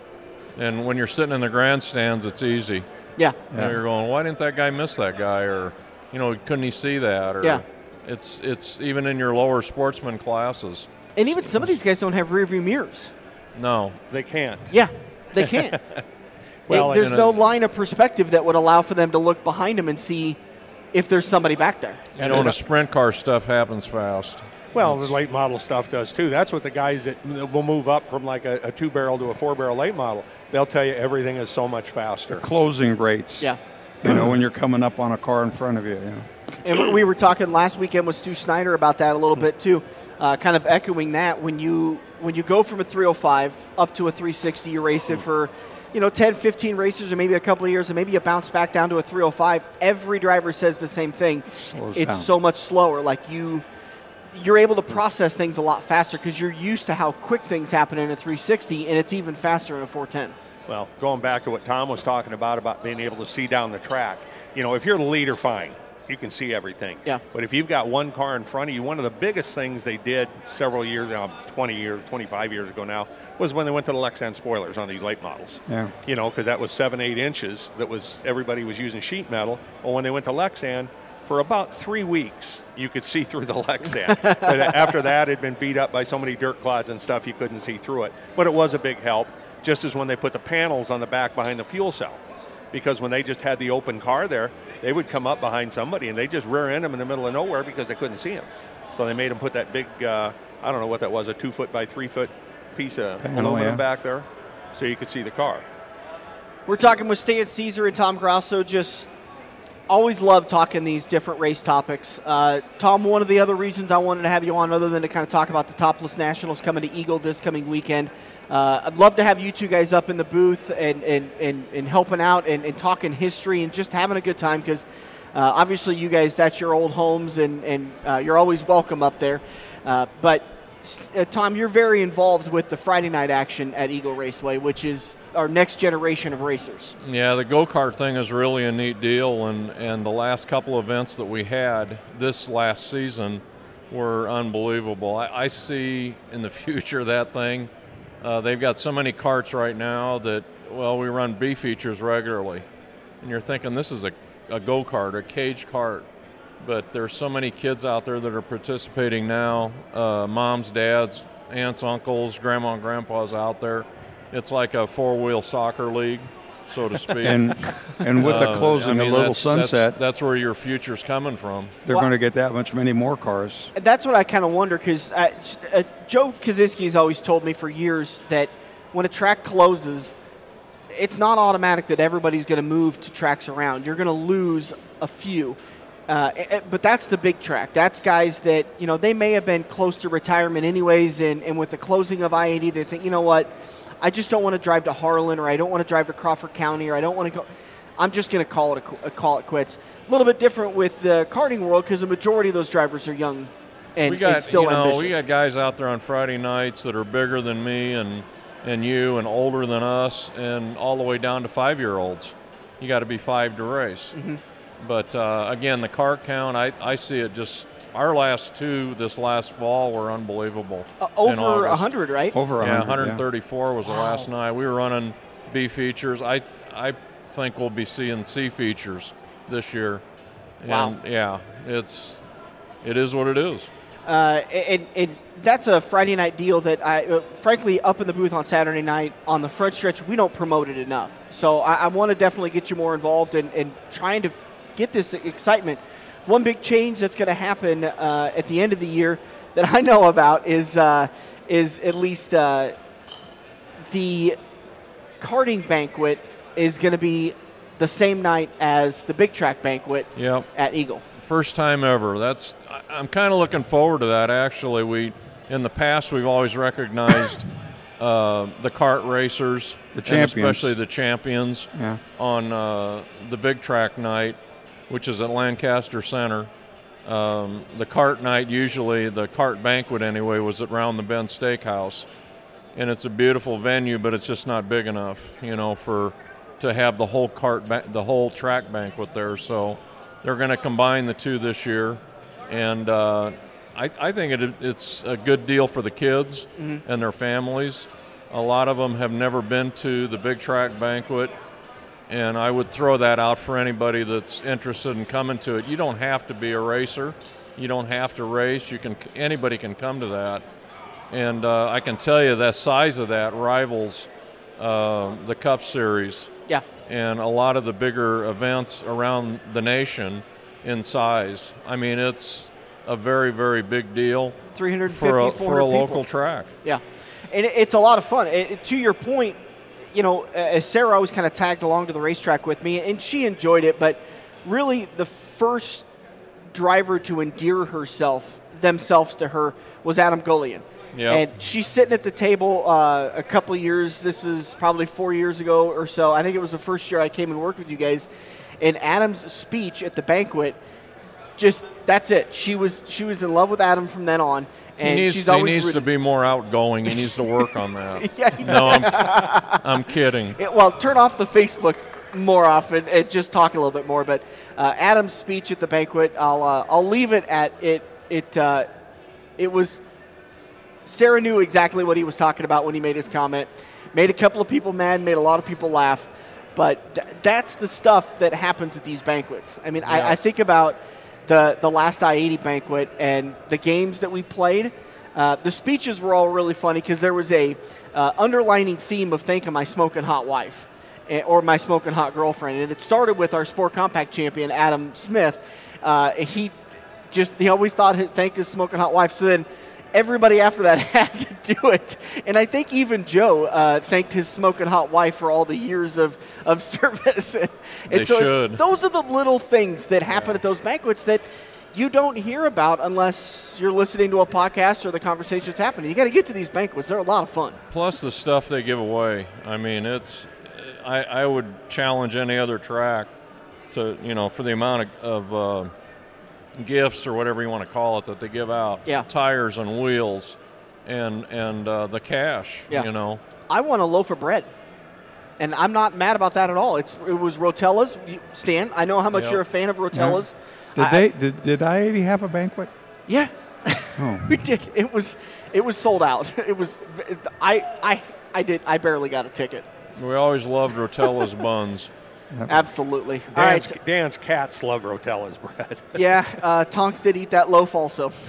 and when you're sitting in the grandstands, it's easy. Yeah. You know, you're going, why didn't that guy miss that guy, or you know, couldn't he see that? Or Yeah. it's it's even in your lower sportsman classes. And even some of these guys don't have rear view mirrors. No, They can't. Yeah, they can't. Well, It- there's no uh, line of perspective that would allow for them to look behind them and see if there's somebody back there. you know, in a sprint car, stuff happens fast. Well, the late model stuff does too. That's what the guys that will move up from like a, a two barrel to a four barrel late model. They'll tell you everything is so much faster. Closing rates. Yeah. You know, when you're coming up on a car in front of you. you know. And we were talking last weekend with Stu Snyder about that a little bit too, uh, kind of echoing that when you when you go from a 305 up to a 360, you race it for you know 10, 15 races or maybe a couple of years, and maybe you bounce back down to a 305. Every driver says the same thing. Slows it's down. so much slower. Like you. You're able to process things a lot faster because you're used to how quick things happen in a 360, and it's even faster in a 410. Well, going back to what Tom was talking about about being able to see down the track. You know, if you're the leader, fine, you can see everything. Yeah. But if you've got one car in front of you, one of the biggest things they did several years now, 20 years, 25 years ago now, was when they went to the Lexan spoilers on these late models. Yeah. You know, because that was seven, eight inches. That was everybody was using sheet metal. Well, when they went to Lexan, for about three weeks, you could see through the Lexan. but after that, it had been beat up by so many dirt clods and stuff, you couldn't see through it. But it was a big help, just as when they put the panels on the back behind the fuel cell. Because when they just had the open car there, they would come up behind somebody and they just rear end them in the middle of nowhere because they couldn't see them. So they made them put that big, uh, I don't know what that was, a two foot by three foot piece of Panel, aluminum yeah. back there, so you could see the car. We're talking with Stan Cisar and Tom Grasso Just always love talking these different race topics. Uh, Tom, one of the other reasons I wanted to have you on, other than to kind of talk about the Topless Nationals coming to Eagle this coming weekend, uh, I'd love to have you two guys up in the booth and, and, and, and helping out and, and talking history and just having a good time because uh, obviously you guys, that's your old homes and, and uh, you're always welcome up there. Uh, but uh, Tom, you're very involved with the Friday night action at Eagle Raceway, which is our next generation of racers. Yeah, the go kart thing is really a neat deal, and, and the last couple events that we had this last season were unbelievable. I, I see in the future that thing. Uh, they've got so many carts right now that, well, we run B features regularly. And you're thinking this is a, a go kart, a cage cart. But there's so many kids out there that are participating now uh, moms, dads, aunts, uncles, grandma, and grandpas out there. It's like a four wheel soccer league, so to speak. And and with the Uh, closing I mean, of Little that's- that's- Sunset, That's, where your future's coming from. they're Well- going to get that much many more cars. That's what I kind of wonder because uh, uh, Joe Kosiski has always told me for years that when a track closes, it's not automatic that everybody's going to move to tracks around. You're going to lose a few. Uh, eh, eh, but that's the big track. That's guys that, you know, they may have been close to retirement anyways. And, and with the closing of I 80, they think, you know what? I just don't want to drive to Harlan or I don't want to drive to Crawford County or I don't want to go. I'm just going to call it a, call it quits. A little bit different with the karting world because the majority of those drivers are young and, we got and still you know, ambitious. we got guys out there on Friday nights that are bigger than me and and you and older than us and all the way down to five year olds. You got to be five to race. Mm-hmm. But uh, again, the car count, I, I see it just. Our last two this last fall were unbelievable. Uh, over August. 100, right? Over Yeah, 100, 134 was the last night. We were running B features. I I think we'll be seeing C features this year. Wow. And yeah, it's it is what it is. Uh, and, and that's a Friday night deal that I, uh, frankly, up in the booth on Saturday night on the front stretch, we don't promote it enough. So I, I want to definitely get you more involved in, in trying to get this excitement. one big change that's going to happen uh, at the end of the year that I know about is uh, is at least uh, the karting banquet is going to be the same night as the big track banquet Yep. at Eagle. First time ever. That's I- I'm kind of looking forward to that. Actually, we in the past we've always recognized uh, the kart racers, The champions. especially the champions, Yeah. on uh, the big track night, which is at Lancaster Center. Um, the cart night, usually the cart banquet anyway, was at Round the Bend Steakhouse, and it's a beautiful venue, but it's just not big enough, you know, for to have the whole cart, ba- the whole track banquet there. So they're going to combine the two this year, and uh, I, I think it, it's a good deal for the kids and their families. A lot of them have never been to the big track banquet, and I would throw that out for anybody that's interested in coming to it. You don't have to be a racer. You don't have to race. You can anybody can come to that, and uh, I can tell you the size of that rivals uh, the Cup Series Yeah. and a lot of the bigger events around the nation in size. I mean, it's a very very big deal 350, for a, for a local track. Yeah, and it's a lot of fun. It- to your point, you know, uh, Sarah always kind of tagged along to the racetrack with me, and she enjoyed it. But really, the first driver to endear herself themselves to her was Adam Gullion. Yeah. And she's sitting at the table uh, a couple years. This is probably four years ago or so. I think it was the first year I came and worked with you guys. And Adam's speech at the banquet, just that's it. She was she was in love with Adam from then on, and he needs, she's he always needs to be more outgoing. He needs to work on that. Yeah, he no, I'm, I'm kidding. It- well, turn off the Facebook more often and just talk a little bit more. But uh, Adam's speech at the banquet, I'll uh, I'll leave it at it. It uh, it was Sarah knew exactly what he was talking about when he made his comment. Made a couple of people mad, made a lot of people laugh. But th- that's the stuff that happens at these banquets. I mean, Yeah. I, I think about the the last I eighty banquet and the games that we played. Uh, the speeches were all really funny because there was a uh, underlining theme of thanking my smoking hot wife eh, or my smoking hot girlfriend, and it started with our sport compact champion Adam Smith. Uh, he just he always thought he thanked his smoking hot wife. So then everybody after that had to do it, and I think even Joe uh, thanked his smoking hot wife for all the years of of service. and They so those are the little things that happen at those banquets that you don't hear about unless you're listening to a podcast or the conversation that's happening. You got to get to these banquets; they're a lot of fun. Plus the stuff they give away. I mean, it's. I, I would challenge any other track to you know for the amount of, of uh, gifts or whatever you want to call it that they give out. Yeah. Tires and wheels, and and uh, the cash. Yeah. You know. I want a loaf of bread. And I'm not mad about that at all. It's it was Rotella's. You- Stan, I know how much Yep. you're a fan of Rotella's. Did I- they? Did, did I eighty have a banquet? Yeah, Oh. we did. It was it was sold out. It was I I I did I barely got a ticket. We always loved Rotella's buns. Absolutely. All Dan's, right. Dan's cats love Rotella's bread. Yeah, uh, Tonks did eat that loaf also.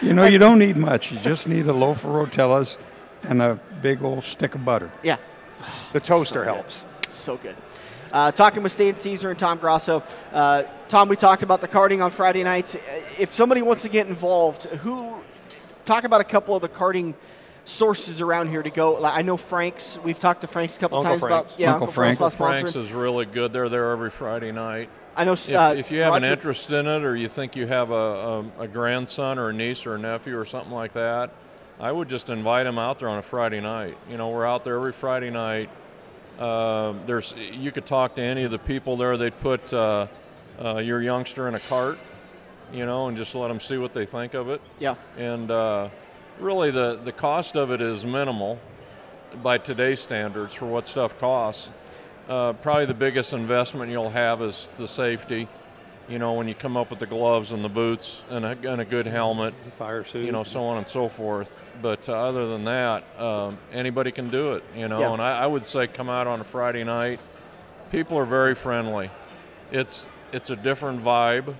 You know, you don't need much. You just need a loaf of Rotellas and a big old stick of butter. Yeah, The toaster helps. so good. Uh, talking with Stan Cisar and Tom Grasso. Uh, Tom, we talked about the karting on Friday night. If somebody wants to get involved, who talk about a couple of the karting sources around here to go? Like, I know Frank's. We've talked to Frank's a couple Uncle times Frank's. about yeah, Uncle Uncle Frank's, Frank. Frank's is really good. They're there every Friday night. I know If, uh, if you have an interest in it, or you think you have a, a, a grandson or a niece or a nephew or something like that, I would just invite them out there on a Friday night. You know, we're out there every Friday night. Uh, there's you could talk to any of the people there. They'd put uh, uh, your youngster in a cart, you know, and just let them see what they think of it. Yeah, And uh, really, the the cost of it is minimal by today's standards for what stuff costs. Uh, probably the biggest investment you'll have is the safety. You know, when you come up with the gloves and the boots and a, and a good helmet, Fire suit. you know, so on and so forth. But uh, other than that, um, anybody can do it. You know, Yeah. and I, I would say come out on a Friday night. People are very friendly. It's it's a different vibe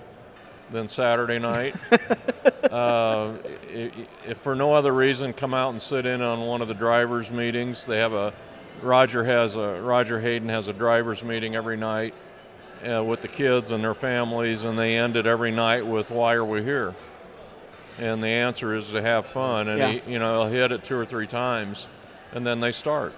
than Saturday night. uh, if for no other reason, come out and sit in on one of the drivers' meetings. They have a Roger has a Roger Hayden has a drivers' meeting every night, uh, with the kids and their families, and they end it every night with "Why are we here?" And the answer is to have fun, and Yeah. he, you know, he'll hit it two or three times, and then they start.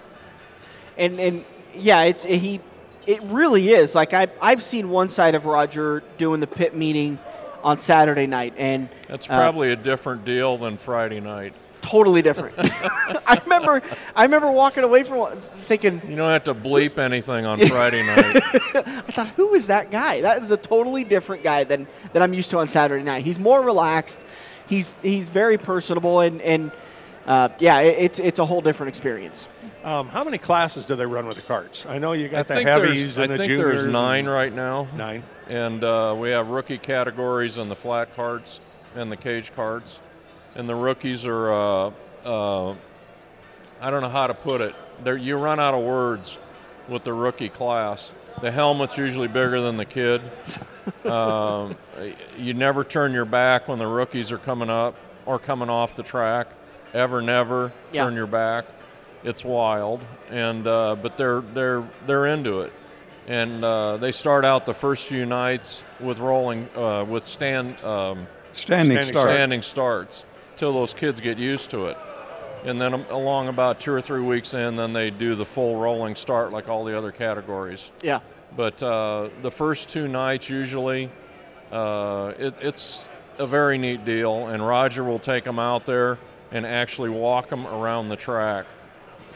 and and yeah, it's he. It really is like I I've seen one side of Roger doing the pit meeting on Saturday night, and That's uh, probably a different deal than Friday night. totally different. I remember I remember walking away from thinking You don't have to bleep anything on Friday night. I thought who is that guy? That is a totally different guy than than I'm used to on Saturday night. He's more relaxed. He's he's very personable and and uh, yeah, it, it's it's a whole different experience. Um, how many classes do they run with the carts? I know you got I the heavies there's, and I the think juniors. there's nine right now. Nine. And uh, we have rookie categories in the flat carts and the cage carts. And the rookies are, uh, uh, I don't know how to put it. They're, you run out of words with the rookie class. The helmet's usually bigger than the kid. um, you never turn your back when the rookies are coming up or coming off the track. Ever, never Yeah. turn your back. It's wild, and uh, but they're they're they're into it, and uh, they start out the first few nights with rolling uh, with stand um, Standing, Standing start. standing starts till those kids get used to it. And then along about two or three weeks in, then they do the full rolling start like all the other categories. Yeah. But uh, the first two nights usually, uh, it, it's a very neat deal, and Roger will take them out there and actually walk them around the track.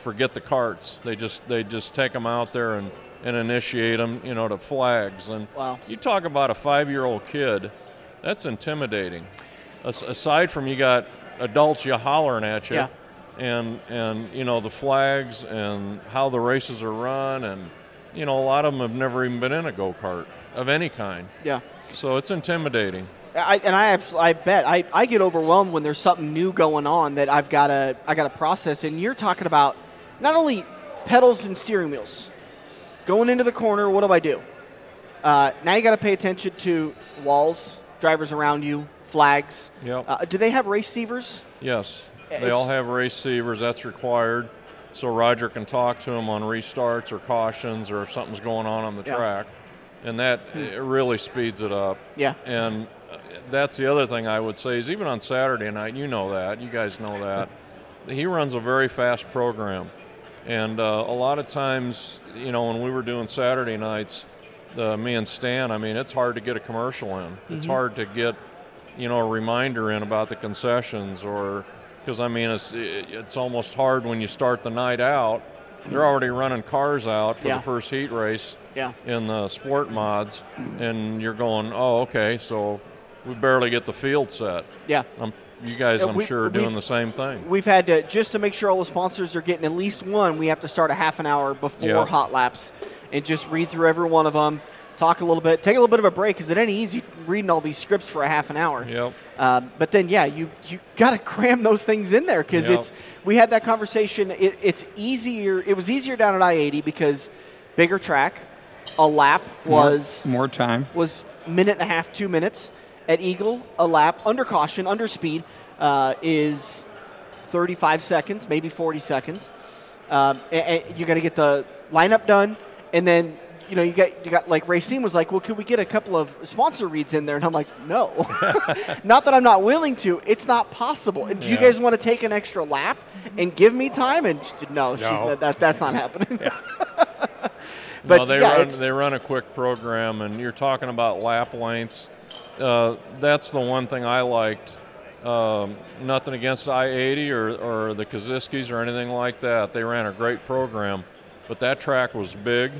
Forget the carts; they just they just take them out there and, and initiate them, you know, to flags. And Wow. you talk about a five-year-old kid, that's intimidating. As, aside from you got adults you hollering at you, Yeah. and and you know the flags and how the races are run, and you know a lot of them have never even been in a go kart of any kind. Yeah. So it's intimidating. I, and I, abs- I bet I, I get overwhelmed when there's something new going on that I've got to I got to process. And you're talking about not only pedals and steering wheels. Going into the corner, what do I do? Uh, now you got to pay attention to walls, drivers around you, flags. Yep. Uh, do they have race receivers? Yes, they It's- all have race receivers. That's required, so Roger can talk to them on restarts or cautions or if something's going on on the Yeah. Hmm. track, and that it really speeds it up. Yeah. And uh, that's the other thing I would say is even on Saturday night, you know that, you guys know that, he runs a very fast program. And uh, a lot of times, you know, when we were doing Saturday nights, the, me and Stan, I mean, it's hard to get a commercial in. It's hard to get, you know, a reminder in about the concessions or because I mean, it's it's almost hard when you start the night out. They're already running cars out for Yeah. the first heat race Yeah. in the sport mods, and you're going, oh, okay, so we barely get the field set. Yeah. Um, you guys, Yeah, I'm we- sure, are doing the same thing. We've had to just to make sure all the sponsors are getting at least one. We have to start a half an hour before Yeah. hot laps and just read through every one of them, talk a little bit, take a little bit of a break because it ain't easy reading all these scripts for a half an hour. Yep. Um, but then, yeah, you you got to cram those things in there because Yep. it's. We had that conversation. It, it's easier. It was easier down at I eighty because bigger track, a lap was more time. was minute and a half, two minutes. At Eagle, a lap under caution, under speed, uh, is 35 seconds, maybe 40 seconds. Um, and, you got to get the lineup done, and then you know you got you got like Racine was like, well, could we get a couple of sponsor reads in there? And I'm like, no, not that I'm not willing to. It's not possible. Do you guys want to take an extra lap and give me time? And she no, she's No. that, that's not happening. but no, they yeah, run they run a quick program, and you're talking about lap lengths. Uh, that's the one thing I liked. Um, nothing against I-80 or, or the Kosiskis or anything like that. They ran a great program, but that track was big,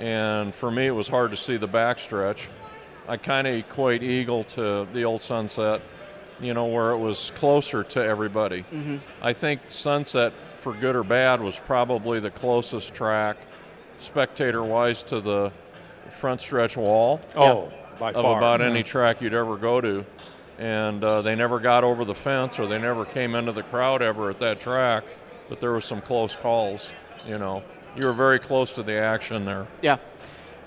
and for me it was hard to see the backstretch. I kind of equate Eagle to the old Sunset, you know, where it was closer to everybody. I think Sunset, for good or bad, was probably the closest track, spectator wise, to the front stretch wall Oh, by of far. about any track you'd ever go to. And uh, they never got over the fence or they never came into the crowd ever at that track, but there was some close calls, you know. You were very close to the action there. Yeah.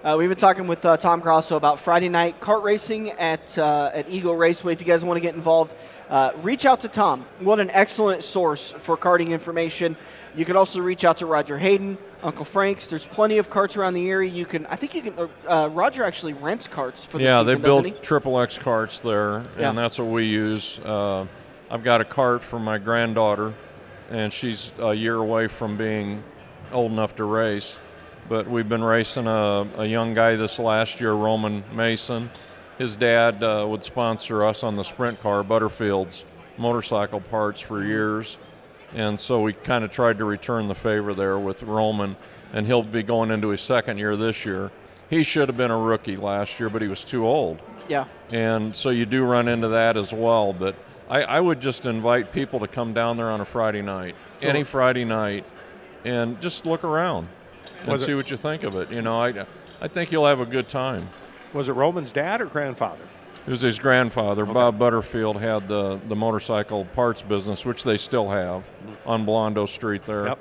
Uh, we've been talking with uh, Tom Grasso about Friday night kart racing at uh, at Eagle Raceway. If you guys want to get involved, uh, reach out to Tom. What an excellent source for karting information. You can also reach out to Roger Hayden, Uncle Frank's. There's plenty of carts around the area. You can, I think you can. Uh, Roger actually rents carts for the yeah, season. they built triple X carts there, and Yeah. that's what we use. Uh, I've got a cart for my granddaughter, and she's a year away from being old enough to race. But we've been racing a, a young guy this last year, Roman Mason. His dad uh, would sponsor us on the sprint car, Butterfield's motorcycle parts for years. And so we kind of tried to return the favor there with Roman, and he'll be going into his second year this year. He should have been a rookie last year, but he was too old. Yeah. And so you do run into that as well. But I, I would just invite people to come down there on a Friday night, any Friday night, and just look around and Was it- see what you think of it. You know, I, I think you'll have a good time. Was it Roman's dad or grandfather? It was his grandfather, Bob Butterfield, had the, the motorcycle parts business, which they still have on Blondo Street there. Yep.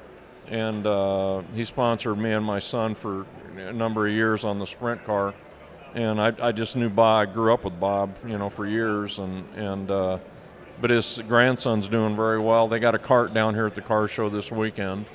And uh, he sponsored me and my son for a number of years on the sprint car. And I, I just knew Bob. I grew up with Bob, you know, for years. And, and uh, but his grandson's doing very well. They got a cart down here at the car show this weekend.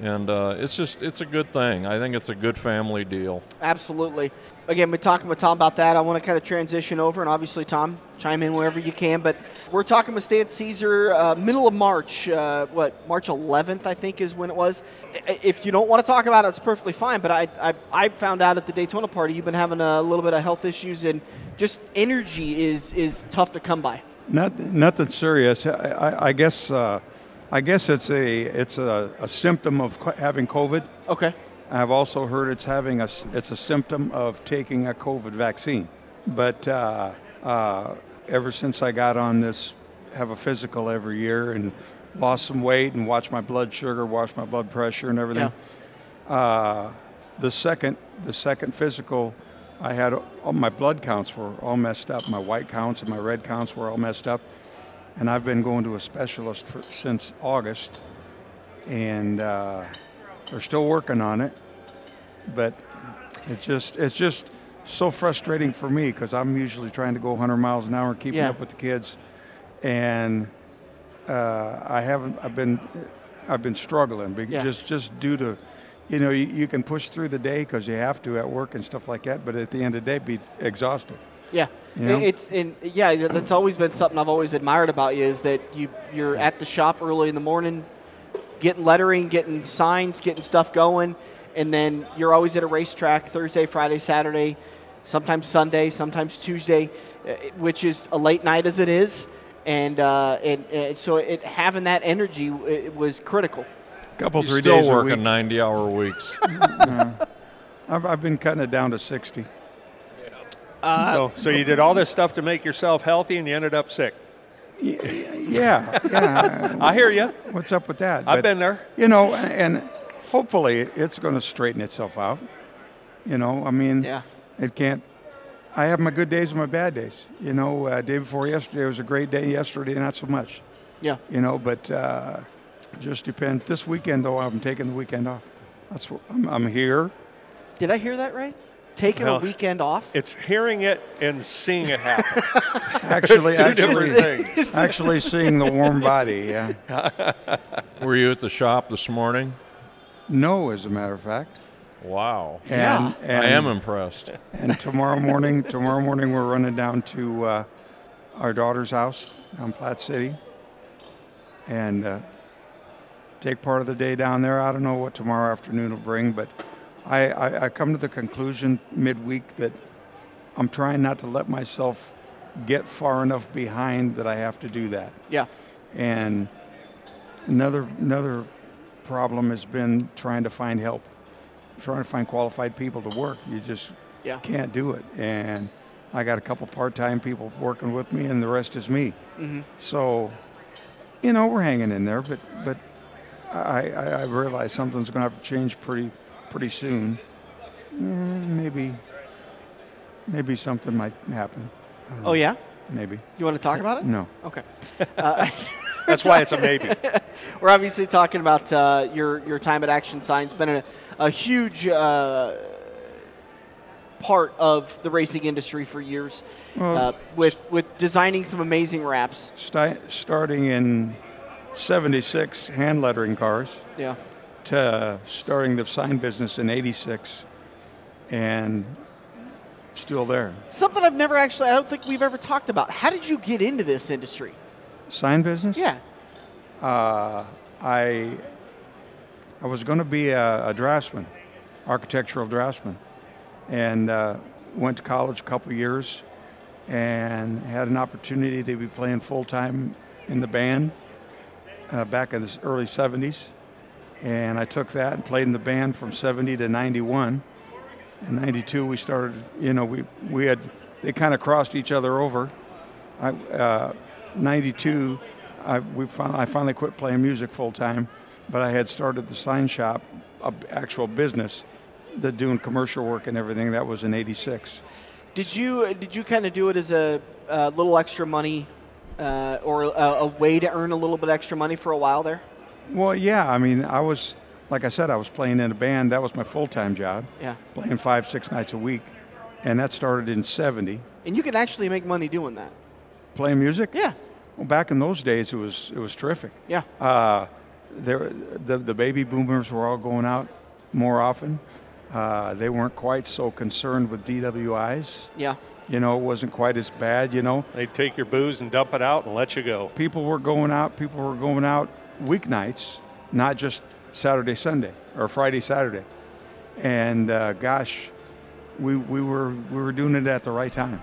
And uh, it's just it's a good thing. I think it's a good family deal. Absolutely. Again, we're talking with Tom about that. I want to kind of transition over, and obviously, Tom, chime in wherever you can. But we're talking with Stan Cisar, uh, middle of March. Uh, what March 11th, I think, is when it was. If you don't want to talk about it, it's perfectly fine. But I, I, I found out at the Daytona party you've been having a little bit of health issues, and just energy is is tough to come by. Not, nothing serious. I, I, I guess uh, I guess it's a it's a, a symptom of having COVID. Okay. I've also heard it's having a it's a symptom of taking a COVID vaccine. But uh, uh, ever since I got on this, have a physical every year and lost some weight and watch my blood sugar, watch my blood pressure and everything. Uh, the second the second physical, I had all my blood counts were all messed up. My white counts and my red counts were all messed up, and I've been going to a specialist for, since August, and uh, they're still working on it. But it's just it's just so frustrating for me because I'm usually trying to go 100 miles an hour, keeping Yeah. up with the kids, and uh, I haven't. I've been I've been struggling Yeah. just just due to, you know, you, you can push through the day because you have to at work and stuff like that. But at the end of the day, be exhausted. Yeah, You know? it's and yeah, that- that's always been something I've always admired about you is that you you're at the shop early in the morning, getting lettering, getting signs, getting stuff going, and then you're always at a racetrack Thursday, Friday, Saturday, sometimes Sunday, sometimes Tuesday, uh, which is a late night as it is, and uh, and, and so it having that energy it was critical. couple You're three still days a working 90 hour weeks. I've, I've been cutting it down to 60. so, so you did all this stuff to make yourself healthy, and you ended up sick. Yeah, yeah. I hear you. What's up with that? I've But, been there. You know, and hopefully it's going to straighten itself out. You know, I mean, Yeah. it can't. I have my good days and my bad days. You know, uh, day before yesterday was a great day. Yesterday, not so much. Yeah. You know, but uh, just depends. This weekend, though, I'm taking the weekend off. That's what I'm, I'm here. Did I hear that right? Taking Well, a weekend off. It's hearing it and seeing it happen. Actually, Two actually, different things. actually seeing the warm body. Yeah. Were you at the shop this morning? No, as a matter of fact. Wow. And, Yeah. and, I am impressed. And tomorrow morning, tomorrow morning, we're running down to uh, our daughter's house on Platte City, and uh, take part of the day down there. I don't know what tomorrow afternoon will bring, but I, I, I come to the conclusion midweek that I'm trying not to let myself get far enough behind that I have to do that. Yeah. And another another problem has been trying to find help, trying to find qualified people to work. You just Yeah. can't do it. And I got a couple part-time people working with me, and the rest is me. Mm-hmm. So, you know, we're hanging in there. But but I I, I realize something's going to have to change pretty pretty soon. Eh, maybe maybe something might happen. Oh yeah. Maybe You want to talk about it? no. Okay. Uh, That's why it's a maybe. we're obviously talking about uh, your your time at Action Signs. Been a, a huge uh, part of the racing industry for years, Well, uh, with with designing some amazing wraps. Sti- starting in 76, hand lettering cars, Yeah. To starting the sign business in 86, and still there. Something I've never actually, I don't think we've ever talked about. How did you get into this industry? Sign business? Yeah. Uh, I I was going to be a, a draftsman, architectural draftsman, and uh, went to college a couple years, and had an opportunity to be playing full time in the band uh, back in the early '70s, and I took that and played in the band from '70 to '91. In '92, we started. You know, we we had they kind of crossed each other over. I, uh, 92, I, we fin- I finally quit playing music full time, but I had started the sign shop, a actual business, the doing commercial work and everything. That was in 86. Did you did you kind of do it as a, a little extra money, uh, or a, a way to earn a little bit extra money for a while there? Well, yeah, I mean, I was, like I said, I was playing in a band. That was my full time job, Yeah. playing five, six nights a week. And that started in 70. And you can actually make money doing that. Playing music? Yeah. Well, back in those days, it was it was terrific. Yeah. Uh, there, the the baby boomers were all going out more often. Uh, they weren't quite so concerned with DWIs. Yeah. You know, it wasn't quite as bad. You know, They'd take your booze and dump it out and let you go. people were going out. People were going out weeknights, not just Saturday, Sunday, or Friday, Saturday. And uh, gosh, we we were we were doing it at the right time,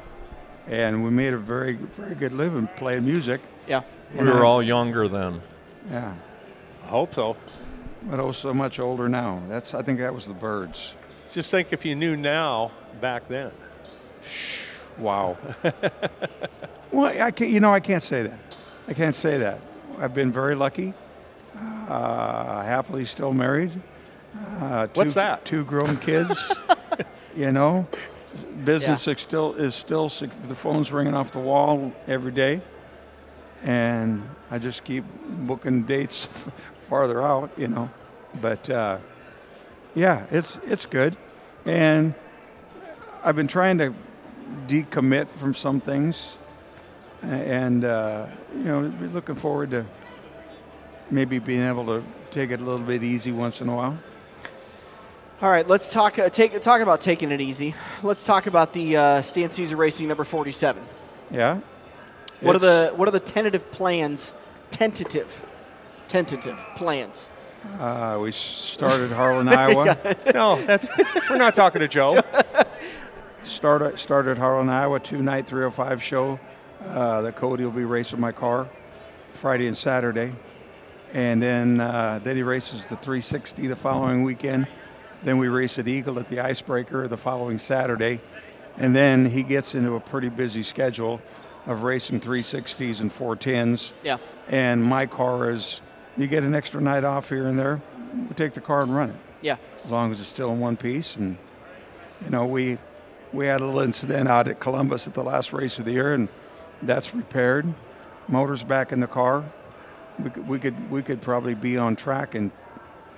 and we made a very very good living playing music. Yeah. We And were I- all younger then. Yeah. I hope so. But oh, so much older now. That's I think that was the birds. Just think if you knew now back then. Wow. well, I can't, you know I can't say that. I can't say that. I've been very lucky. Uh, happily still married. Uh, two, What's that? Two grown kids. you know, business is still is still the phone's ringing off the wall every day, and I just keep booking dates farther out. You know, but uh, yeah, it's it's good, and I've been trying to decommit from some things, and uh, you know, looking forward to maybe being able to take it a little bit easy once in a while. All right, let's talk uh, take talk about taking it easy. Let's talk about the uh, Stan Cisar Racing number 47. Yeah. What are the what are the tentative plans? Tentative, tentative plans. Uh, we started Harlan, Iowa. No, that's we're not talking to Joe. Started started Harlan, Iowa, two night 305 show. Uh, that Cody will be racing my car Friday and Saturday, and then uh, then he races the 360 the following weekend. Then we race at Eagle at the Icebreaker the following Saturday, and then he gets into a pretty busy schedule of racing 360s and 410s. Yeah. And my car is, you get an extra night off here and there, we take the car and run it Yeah. as long as it's still in one piece. And you know, we we had a little incident out at Columbus at the last race of the year, and that's repaired. Motors back in the car. We could we could, we could probably be on track in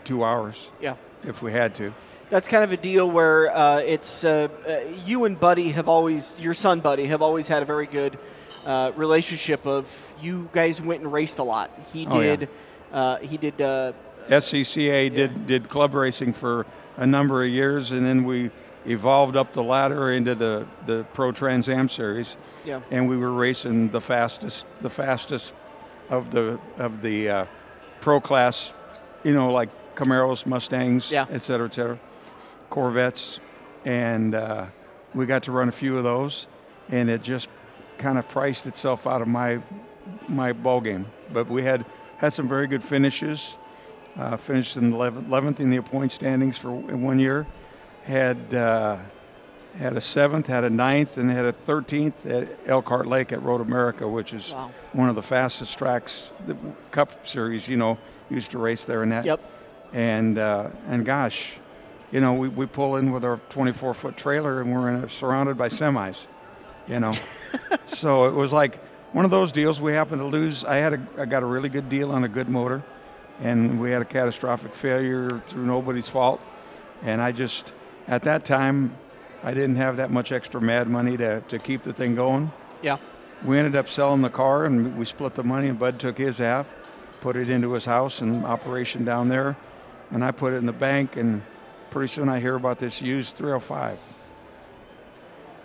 two hours Yeah. if we had to. That's kind of a deal where uh, it's uh, uh, you and Buddy have always, your son Buddy, have always had a very good uh, relationship. Of you guys went and raced a lot. He Oh, yeah. did. uh, he did. Uh, SCCA did did club racing for a number of years, and then we evolved up the ladder into the, the Pro Trans Am series. Yeah. And we were racing the fastest the fastest of the of the uh, pro class, you know, like Camaros, Mustangs, Yeah. et cetera, et cetera, Corvettes, and uh, we got to run a few of those, and it just kind of priced itself out of my my ball game. But we had had some very good finishes. Uh, finished in 11th, 11th in the point standings for in one year. Had uh, had a seventh, had a ninth, and had a 13th at Elkhart Lake at Road America, which is Wow. one of the fastest tracks. The Cup Series, you know, used to race there in that. Yep. And uh, and gosh, you know, we, we pull in with our 24 foot trailer and we're in a, surrounded by semis, you know. so it was like one of those deals. We happened to lose. I had a, I got a really good deal on a good motor, and we had a catastrophic failure through nobody's fault. And I just, at that time, I didn't have that much extra mad money to, to keep the thing going. Yeah. We ended up selling the car and we split the money, and Bud took his half, put it into his house and operation down there, and I put it in the bank. And pretty soon I hear about this used 305.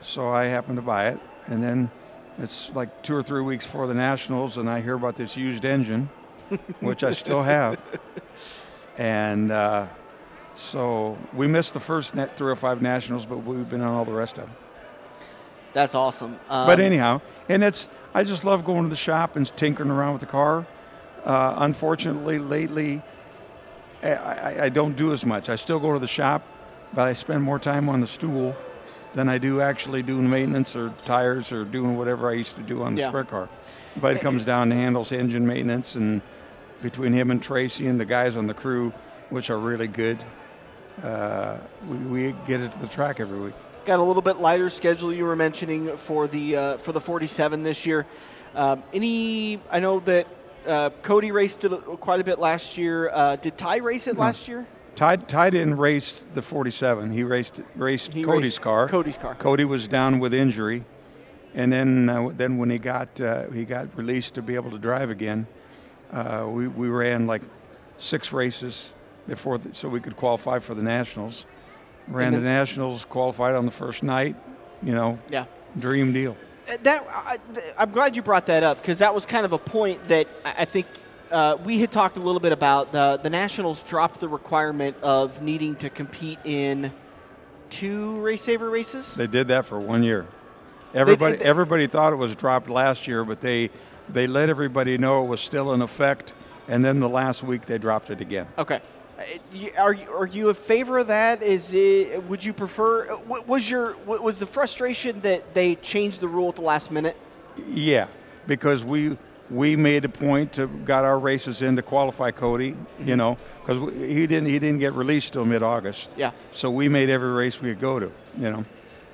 So I happened to buy it, and then it's like two or three weeks before the Nationals, and I hear about this used engine, which I still have. And uh, so we missed the first net 305 Nationals, but we've been on all the rest of them. That's awesome. Um, But anyhow, and it's I just love going to the shop and tinkering around with the car. Uh, unfortunately, lately, I, I, I don't do as much. I still go to the shop, but I spend more time on the stool than I do actually doing maintenance or tires or doing whatever I used to do on the Yeah. sprint car. But it comes down to handles engine maintenance, and between him and Tracy and the guys on the crew, which are really good, uh, we, we get it to the track every week. got a little bit lighter schedule you were mentioning for the uh, for the 47 this year. Um, any? I know that uh, Cody raced it quite a bit last year. Uh, did Ty race it last year? Ty, Ty didn't race the 47. He raced raced He Cody's raced car. Cody's car. Cody was down with injury, and then uh, then when he got uh, he got released to be able to drive again, uh, we we ran like six races before, the, so we could qualify for the nationals. Ran the nationals, qualified on the first night. You know, Yeah. dream deal. Uh, That I, I'm glad you brought that up because that was kind of a point that I think uh, we had talked a little bit about. The the Nationals dropped the requirement of needing to compete in two race saver races. They did that for one year. Everybody, they- everybody thought it was dropped last year, but they, they let everybody know it was still in effect, and then the last week they dropped it again. Okay. Are you, are you a favor of that? Is it? Would you prefer? Was your was the frustration that they changed the rule at the last minute? Yeah, because we we made a point to got our races in to qualify Cody. You know, because he didn't he didn't get released till mid August. Yeah. So we made every race we could go to. You know,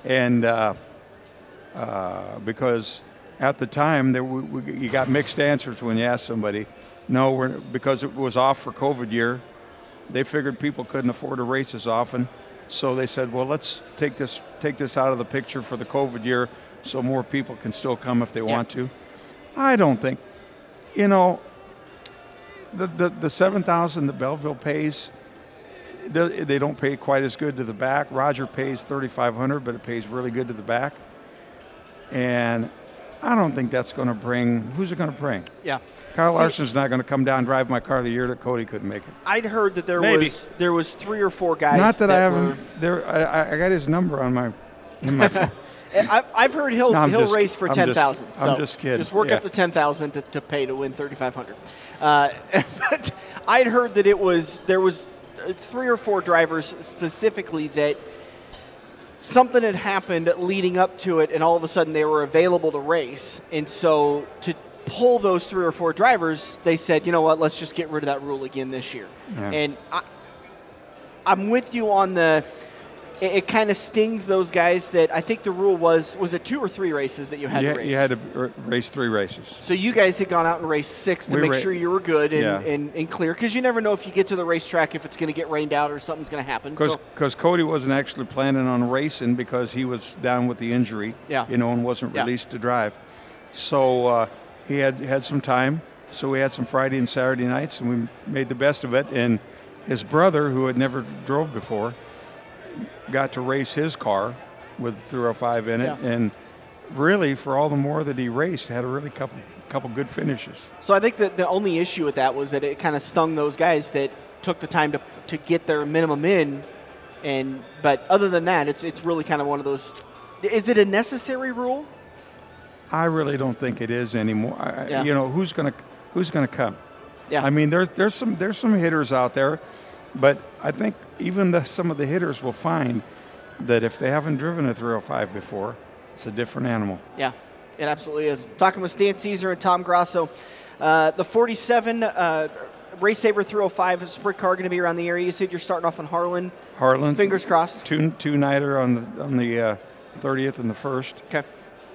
and uh, uh, because at the time there we, we, you got mixed answers when you asked somebody. No, we're because it was off for COVID year. They figured people couldn't afford to race as often, so they said, "Well, let's take this take this out of the picture for the COVID year, so more people can still come if they want to." I don't think, you know, the the, the seven thousand that Belleville pays, they they don't pay quite as good to the back. Roger pays thirty five hundred, but it pays really good to the back, and I don't think that's going to bring. Who's it going to bring? Yeah. Kyle See- Larson's not going to come down and drive my car the year that Cody couldn't make it. I'd heard that there Maybe. was there was three or four guys. Not that, I haven't. were- There, I, I- I got his number on my in my phone. I, I've heard he'll No, he'll just- race for I'm ten just- I'm just kidding. Just work Yeah. up the ten thousand to, to pay to win thirty five hundred. Uh, but I'd heard that it was there was three or four drivers specifically that something had happened leading up to it, and all of a sudden they were available to race, and so to pull those three or four drivers, they said, you know what, let's just get rid of that rule again this year. Yeah. And I, I'm with you on the. It, it kind of stings those guys that I think the rule was was it two or three races that you had you, to race. you had to r- race three races. so you guys had gone out and raced six to We make ra- sure you were good and, Yeah. and, and clear because you never know if you get to the racetrack if it's going to get rained out or something's going to happen. Because So- Cody wasn't actually planning on racing because he was down with the injury, Yeah. you know, and wasn't Yeah. released to drive. So uh, he had had some time. So we had some Friday and Saturday nights, and we made the best of it. And his brother, who had never drove before, got to race his car with 305 in it, Yeah. and really, for all the more that he raced, had a really couple couple good finishes. So I think that the only issue with that was that it kind of stung those guys that took the time to, to get their minimum in, and but other than that, it's it's really kind of one of those. Is it a necessary rule? I really don't think it is anymore. I, Yeah. You know who's gonna who's gonna come? Yeah. I mean, there's there's some there's some hitters out there, but I think even the, some of the hitters will find that if they haven't driven a 305 before, it's a different animal. Yeah, it absolutely is. Talking with Stan Cisar and Tom Grasso. Uh, the 47 uh, Race Saver 305 sprint car going to be around the area. You said you're starting off in Harlan. Harlan, Fingers crossed. two two nighter on the on the uh, 30th and the first. Okay.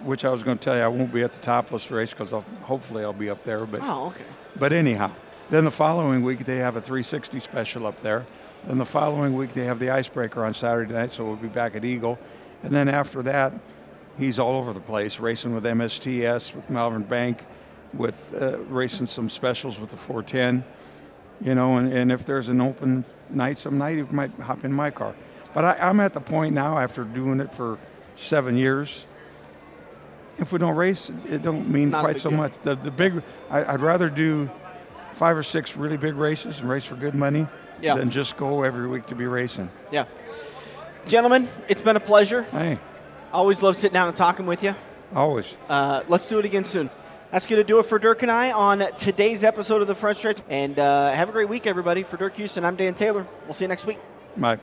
Which I was going to tell you I won't be at the topless race because hopefully I'll be up there. But Oh, okay. But anyhow, then the following week they have a 360 special up there. Then the following week they have the icebreaker on Saturday night, so we'll be back at Eagle. And then after that, he's all over the place, racing with MSTS, with Malvern Bank, with uh, racing some specials with the 410. You know, and, and if there's an open night some night, he might hop in my car. But I, I'm at the point now, after doing it for seven years, if we don't race, it don't mean Not quite so deal. much. The, the big, I, I'd rather do five or six really big races and race for good money Yeah. than just go every week to be racing. Yeah. Gentlemen, it's been a pleasure. Hey, Always love sitting down and talking with you. always. Uh, let's do it again soon. That's going to do it for Dirk and I on today's episode of The Front Stretch. And uh, have a great week, everybody. For Dirk Houston, I'm Dan Taylor. We'll see you next week. My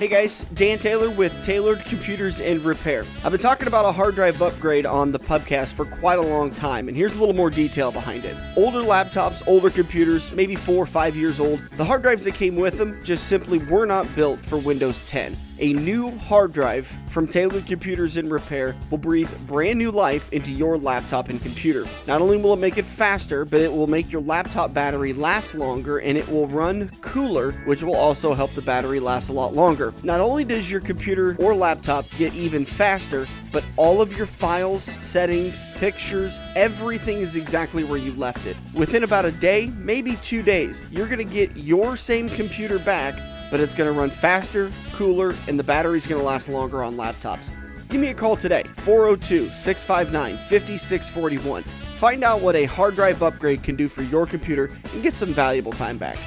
Hey guys, Dan Taylor with Tailored Computers and Repair. I've been talking about a hard drive upgrade on the pubcast for quite a long time, and here's a little more detail behind it. Older laptops, older computers, maybe four or five years old, the hard drives that came with them just simply were not built for Windows 10. A new hard drive from Tailored Computers and Repair will breathe brand new life into your laptop and computer. Not only will it make it faster, but it will make your laptop battery last longer and it will run cooler, which will also help the battery last a lot longer. Not only does your computer or laptop get even faster, but all of your files, settings, pictures, everything is exactly where you left it. Within about a day, maybe two days, you're to get your same computer back but it's going to run faster, cooler, and the battery's going to last longer on laptops. Give me a call today, 402 659 5641. Find out what a hard drive upgrade can do for your computer and get some valuable time back.